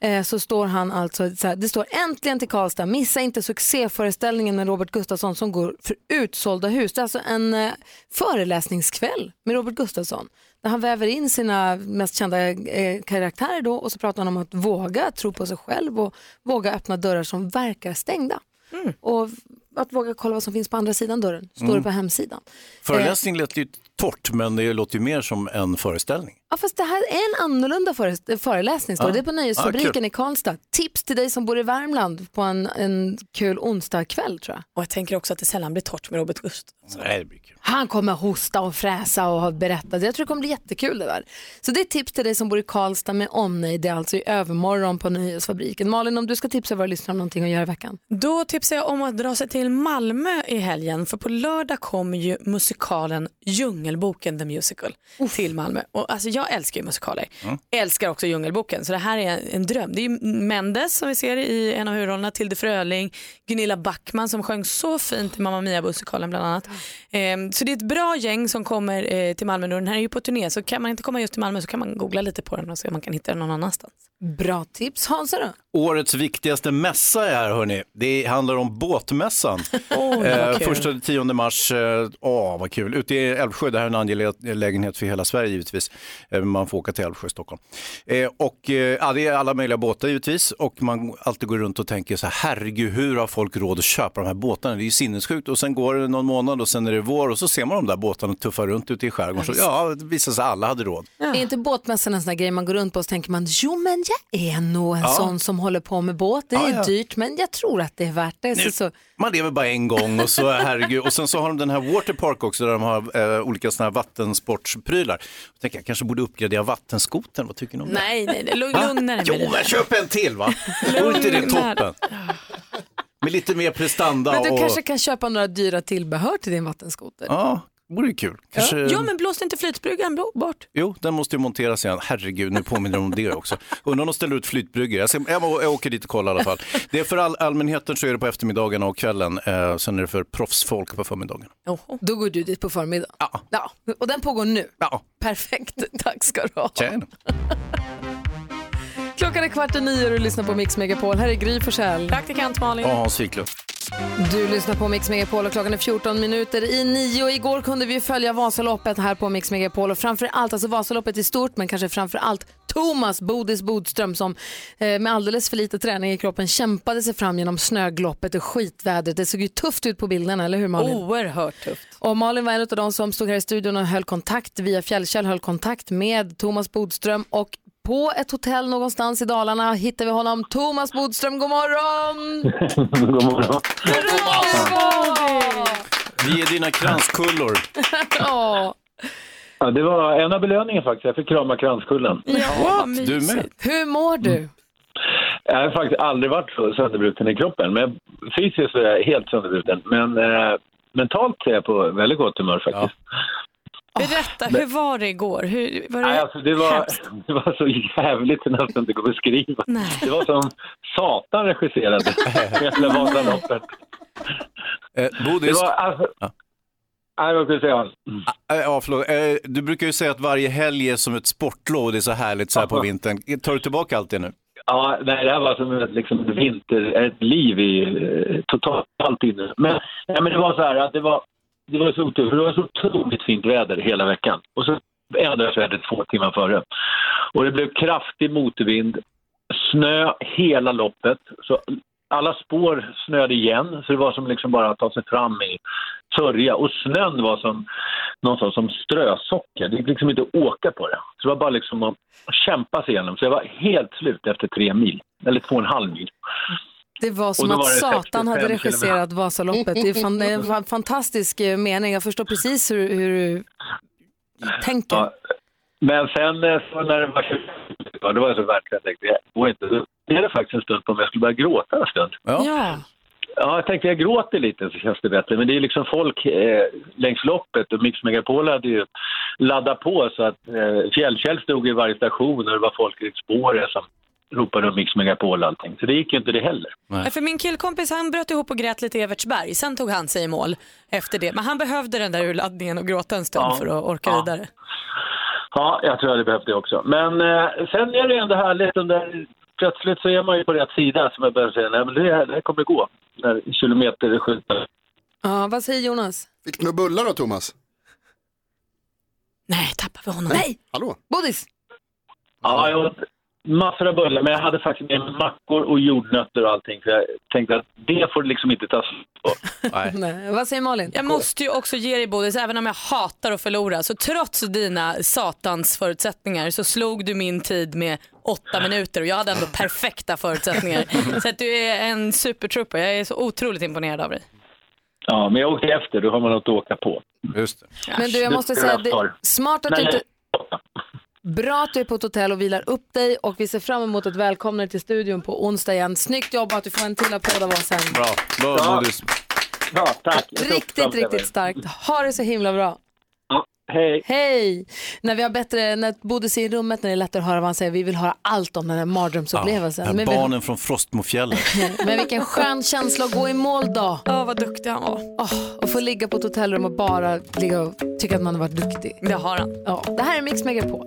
Eh, så står han alltså, så här, det står äntligen till Karlstad, missa inte succéföreställningen med Robert Gustafsson som går för utsålda hus. Det är alltså en eh, föreläsningskväll med Robert Gustafsson där han väver in sina mest kända eh, karaktärer då och så pratar han om att våga tro på sig själv och våga öppna dörrar som verkar stängda. Och att våga kolla vad som finns på andra sidan dörren, står det Mm. på hemsidan. Föreläsning lät ju torrt, men det låter ju mer som en föreställning. Ja, fast det här är en annorlunda före- föreläsning. Står det. Ja. det är på Nöjesfabriken Ja, i Karlstad. Tips till dig som bor i Värmland på en, en kul onsdagkväll tror jag. Och jag tänker också att det sällan blir torrt med Robert Gustafsson. Nej, det blir. Han kommer hosta och fräsa och ha berättat. Jag tror det kommer bli jättekul det där. Så det är tips till dig som bor i Karlstad med omnejd. Det är alltså i övermorgon på Nöjesfabriken. Malin, om du ska tipsa våra lyssnare om någonting att göra i veckan. Då tipsar jag om att dra sig till Malmö i helgen för på lördag kommer ju musikalen Djungelboken the Musical till Malmö. Och alltså jag älskar ju musikaler. Älskar också Djungelboken så det här är en dröm. Det är ju Mendes som vi ser i en av huvudrollerna, Tilde Fröling, Gunilla Backman som sjöng så fint i Mamma Mia-musikalen bland annat. Ehm, så det är ett bra gäng som kommer eh, till Malmö nu. Den här är ju på turné så kan man inte komma just till Malmö så kan man googla lite på den och se om man kan hitta den någon annanstans. Bra tips. Hansa då? Årets viktigaste mässa är här hörni. Det handlar om båtmässan. vad eh, första till 10 mars, eh, åh vad kul. Ute i Älvsjö, det här är en angelägenhet för hela Sverige givetvis. Eh, man får åka till Älvsjö, Stockholm. Eh, och eh, ja, det är alla möjliga båtar givetvis och man alltid går runt och tänker så här, herregud hur har folk råd att köpa de här båtarna? Det är ju sinnessjukt och sen går det någon månad och sen är det vår och så ser man de där båtarna tuffa runt ute i skärgården. Så, ja, det visar sig att alla hade råd. Är inte båtmässan en sån här grej man går runt på och så tänker man jo men jag är nog en Ja. sån som håller på med båt. Det är Ja, ja. dyrt men jag tror att det är värt det. Så, Nu- så, Man lever bara en gång och så herregud. Och sen så har de den här Waterpark också där de har eh, olika såna här vattensportsprylar. Jag tänker jag kanske borde uppgradera vattenskoten. Vad tycker ni om det? Nej, nej, nej lugna dig Jo, men köp en till va? Vore inte det toppen? Med lite mer prestanda men du och... kanske kan köpa några dyra tillbehör till din vattenskoter. Ja, vore ju kul. Kanske... Ja men blåste inte flytbryggan bort? Jo, den måste ju monteras igen. Herregud, nu påminner de om det också. Undrar om de ställer ut flytbryggor. Jag, ska, jag, jag åker dit och kollar i alla fall. Det är för all, allmänheten så är det på eftermiddagarna och kvällen. Eh, sen är det för proffsfolk på förmiddagen. Då går du dit på förmiddagen. Ja. ja. Och den pågår nu? Ja. Perfekt, tack ska du ha. Tjena. Klockan är kvart i nio och du lyssnar på Mix Megapol. Här är Gry Forssell. Praktikant Malin. Och Hans Wiklund. Du lyssnar på Mix Megapol och klockan är 14 minuter i nio. Igår kunde vi följa Vasaloppet här på Mix Megapol och framför allt, alltså Vasaloppet i stort, men kanske framför allt Thomas Bodis Bodström som eh, med alldeles för lite träning i kroppen kämpade sig fram genom snögloppet och skitvädret. Det såg ju tufft ut på bilderna, eller hur Malin? Oerhört tufft. Och Malin var en av de som stod här i studion och höll kontakt via Fjällkäll, höll kontakt med Thomas Bodström och på ett hotell någonstans i Dalarna hittar vi honom. Thomas Bodström, god morgon! God morgon. Vi är dina kranskullor. Ja. Ja, det var en av belöningen faktiskt. Jag fick krama kranskullen. Ja, Du med. Hur mår du? Jag har faktiskt aldrig varit så sönderbruten i kroppen. Men fysiskt är jag helt sönderbruten. Men eh, mentalt är jag på väldigt gott humör faktiskt. Berätta, hur var det igår? Hur, var det Nej, alltså det, var, det var så jävligt så nästan inte går att beskriva. Det var som Satan regisserade hela Vasaloppet. Eh, Bodis. Det var, alltså, Nej, vad ska jag säga? Ah, Ja, förlåt. Eh, Du brukar ju säga att varje helg är som ett sportlov och det är så härligt så här på vintern. Tar du tillbaka allt det nu? Ja, nej, det här var som ett, liksom, ett vinter, ett liv i eh, totalt allt inne. Men, nej, men det var så här att det var, det var så otur, för det var så otroligt fint väder hela veckan. Och så ändrades vädret två timmar före. Och det blev kraftig motvind, snö hela loppet. Så alla spår snöade igen, så det var som liksom bara att ta sig fram i sörja. Och snön var som någonstans som strösocker. Det gick liksom inte att åka på det. Så det var bara liksom att kämpa sig igenom. Så jag var helt slut efter tre mil, eller två och en halv mil. Det var som att var det Satan hade 65 regisserat Vasaloppet. Det är, fan, det är en fantastisk eh, mening. Jag förstår precis hur, hur du tänker. Ja. Men sen eh, så när det var 20, ja, då var så verkligen jag tänkte, jag går inte. Då blev det faktiskt en stund på om jag skulle börja gråta en stund. Ja. Ja, jag tänkte jag gråter lite så känns det bättre. Men det är liksom folk eh, längs loppet och Mix Megapol hade ju laddat på så att eh, Fjällkäll stod i varje station och det var folk i ett spår som ropade om Mix Megapol och allting. Så det gick ju inte det heller. Ja, För min killkompis han bröt ihop och grät lite i Evertsberg, sen tog han sig i mål efter det. Men han behövde den där urladdningen och gråta en stund Ja. för att orka Ja. vidare. Ja, jag tror jag hade behövt det också. Men eh, sen är det ändå härligt. Den där, plötsligt så är man ju på rätt sida som jag börjar säga. Nej, men det, här- det här kommer gå. När kilometer skjuter. Ja, vad säger Jonas? Fick du några bullar då Thomas? Nej, tappar vi honom? Nej! Hallå? Bodis! Ja, jag åt massor av bullar. Men jag hade faktiskt med mig mackor och jordnötter och allting. För jag tänkte att det får liksom inte tas på. Nej. Vad säger Malin? Jag måste ju också ge dig Bodis, även om jag hatar att förlora, så trots dina satans förutsättningar så slog du min tid med åtta minuter och jag hade ändå perfekta förutsättningar. Så att du är en supertrooper, jag är så otroligt imponerad av dig. Ja, men jag åkte efter. Då har man något att åka på. Just det. Men du, jag måste säga, det, smart att du inte... Bra att du är på ett hotell och vilar upp dig och vi ser fram emot ett välkomnande till studion på onsdag igen. Snyggt jobbat, du får en till applåd av oss sen. Bra, bra Ja. Bodis. Ja, tack. Riktigt, riktigt starkt. Ha det så himla bra. Hej. Hej! När vi har bättre, när Bodis är i rummet, när det är lättare att höra vad han säger, vi vill höra allt om den här mardrömsupplevelsen. Ja, men, vi, barnen från Frostmofjället. men vilken skön känsla att gå i mål då. Ja, vad duktig han var. Oh, och få ligga på ett hotellrum och bara ligga och tycka att man har varit duktig. Det har han. Ja, det här är Mix Megapol.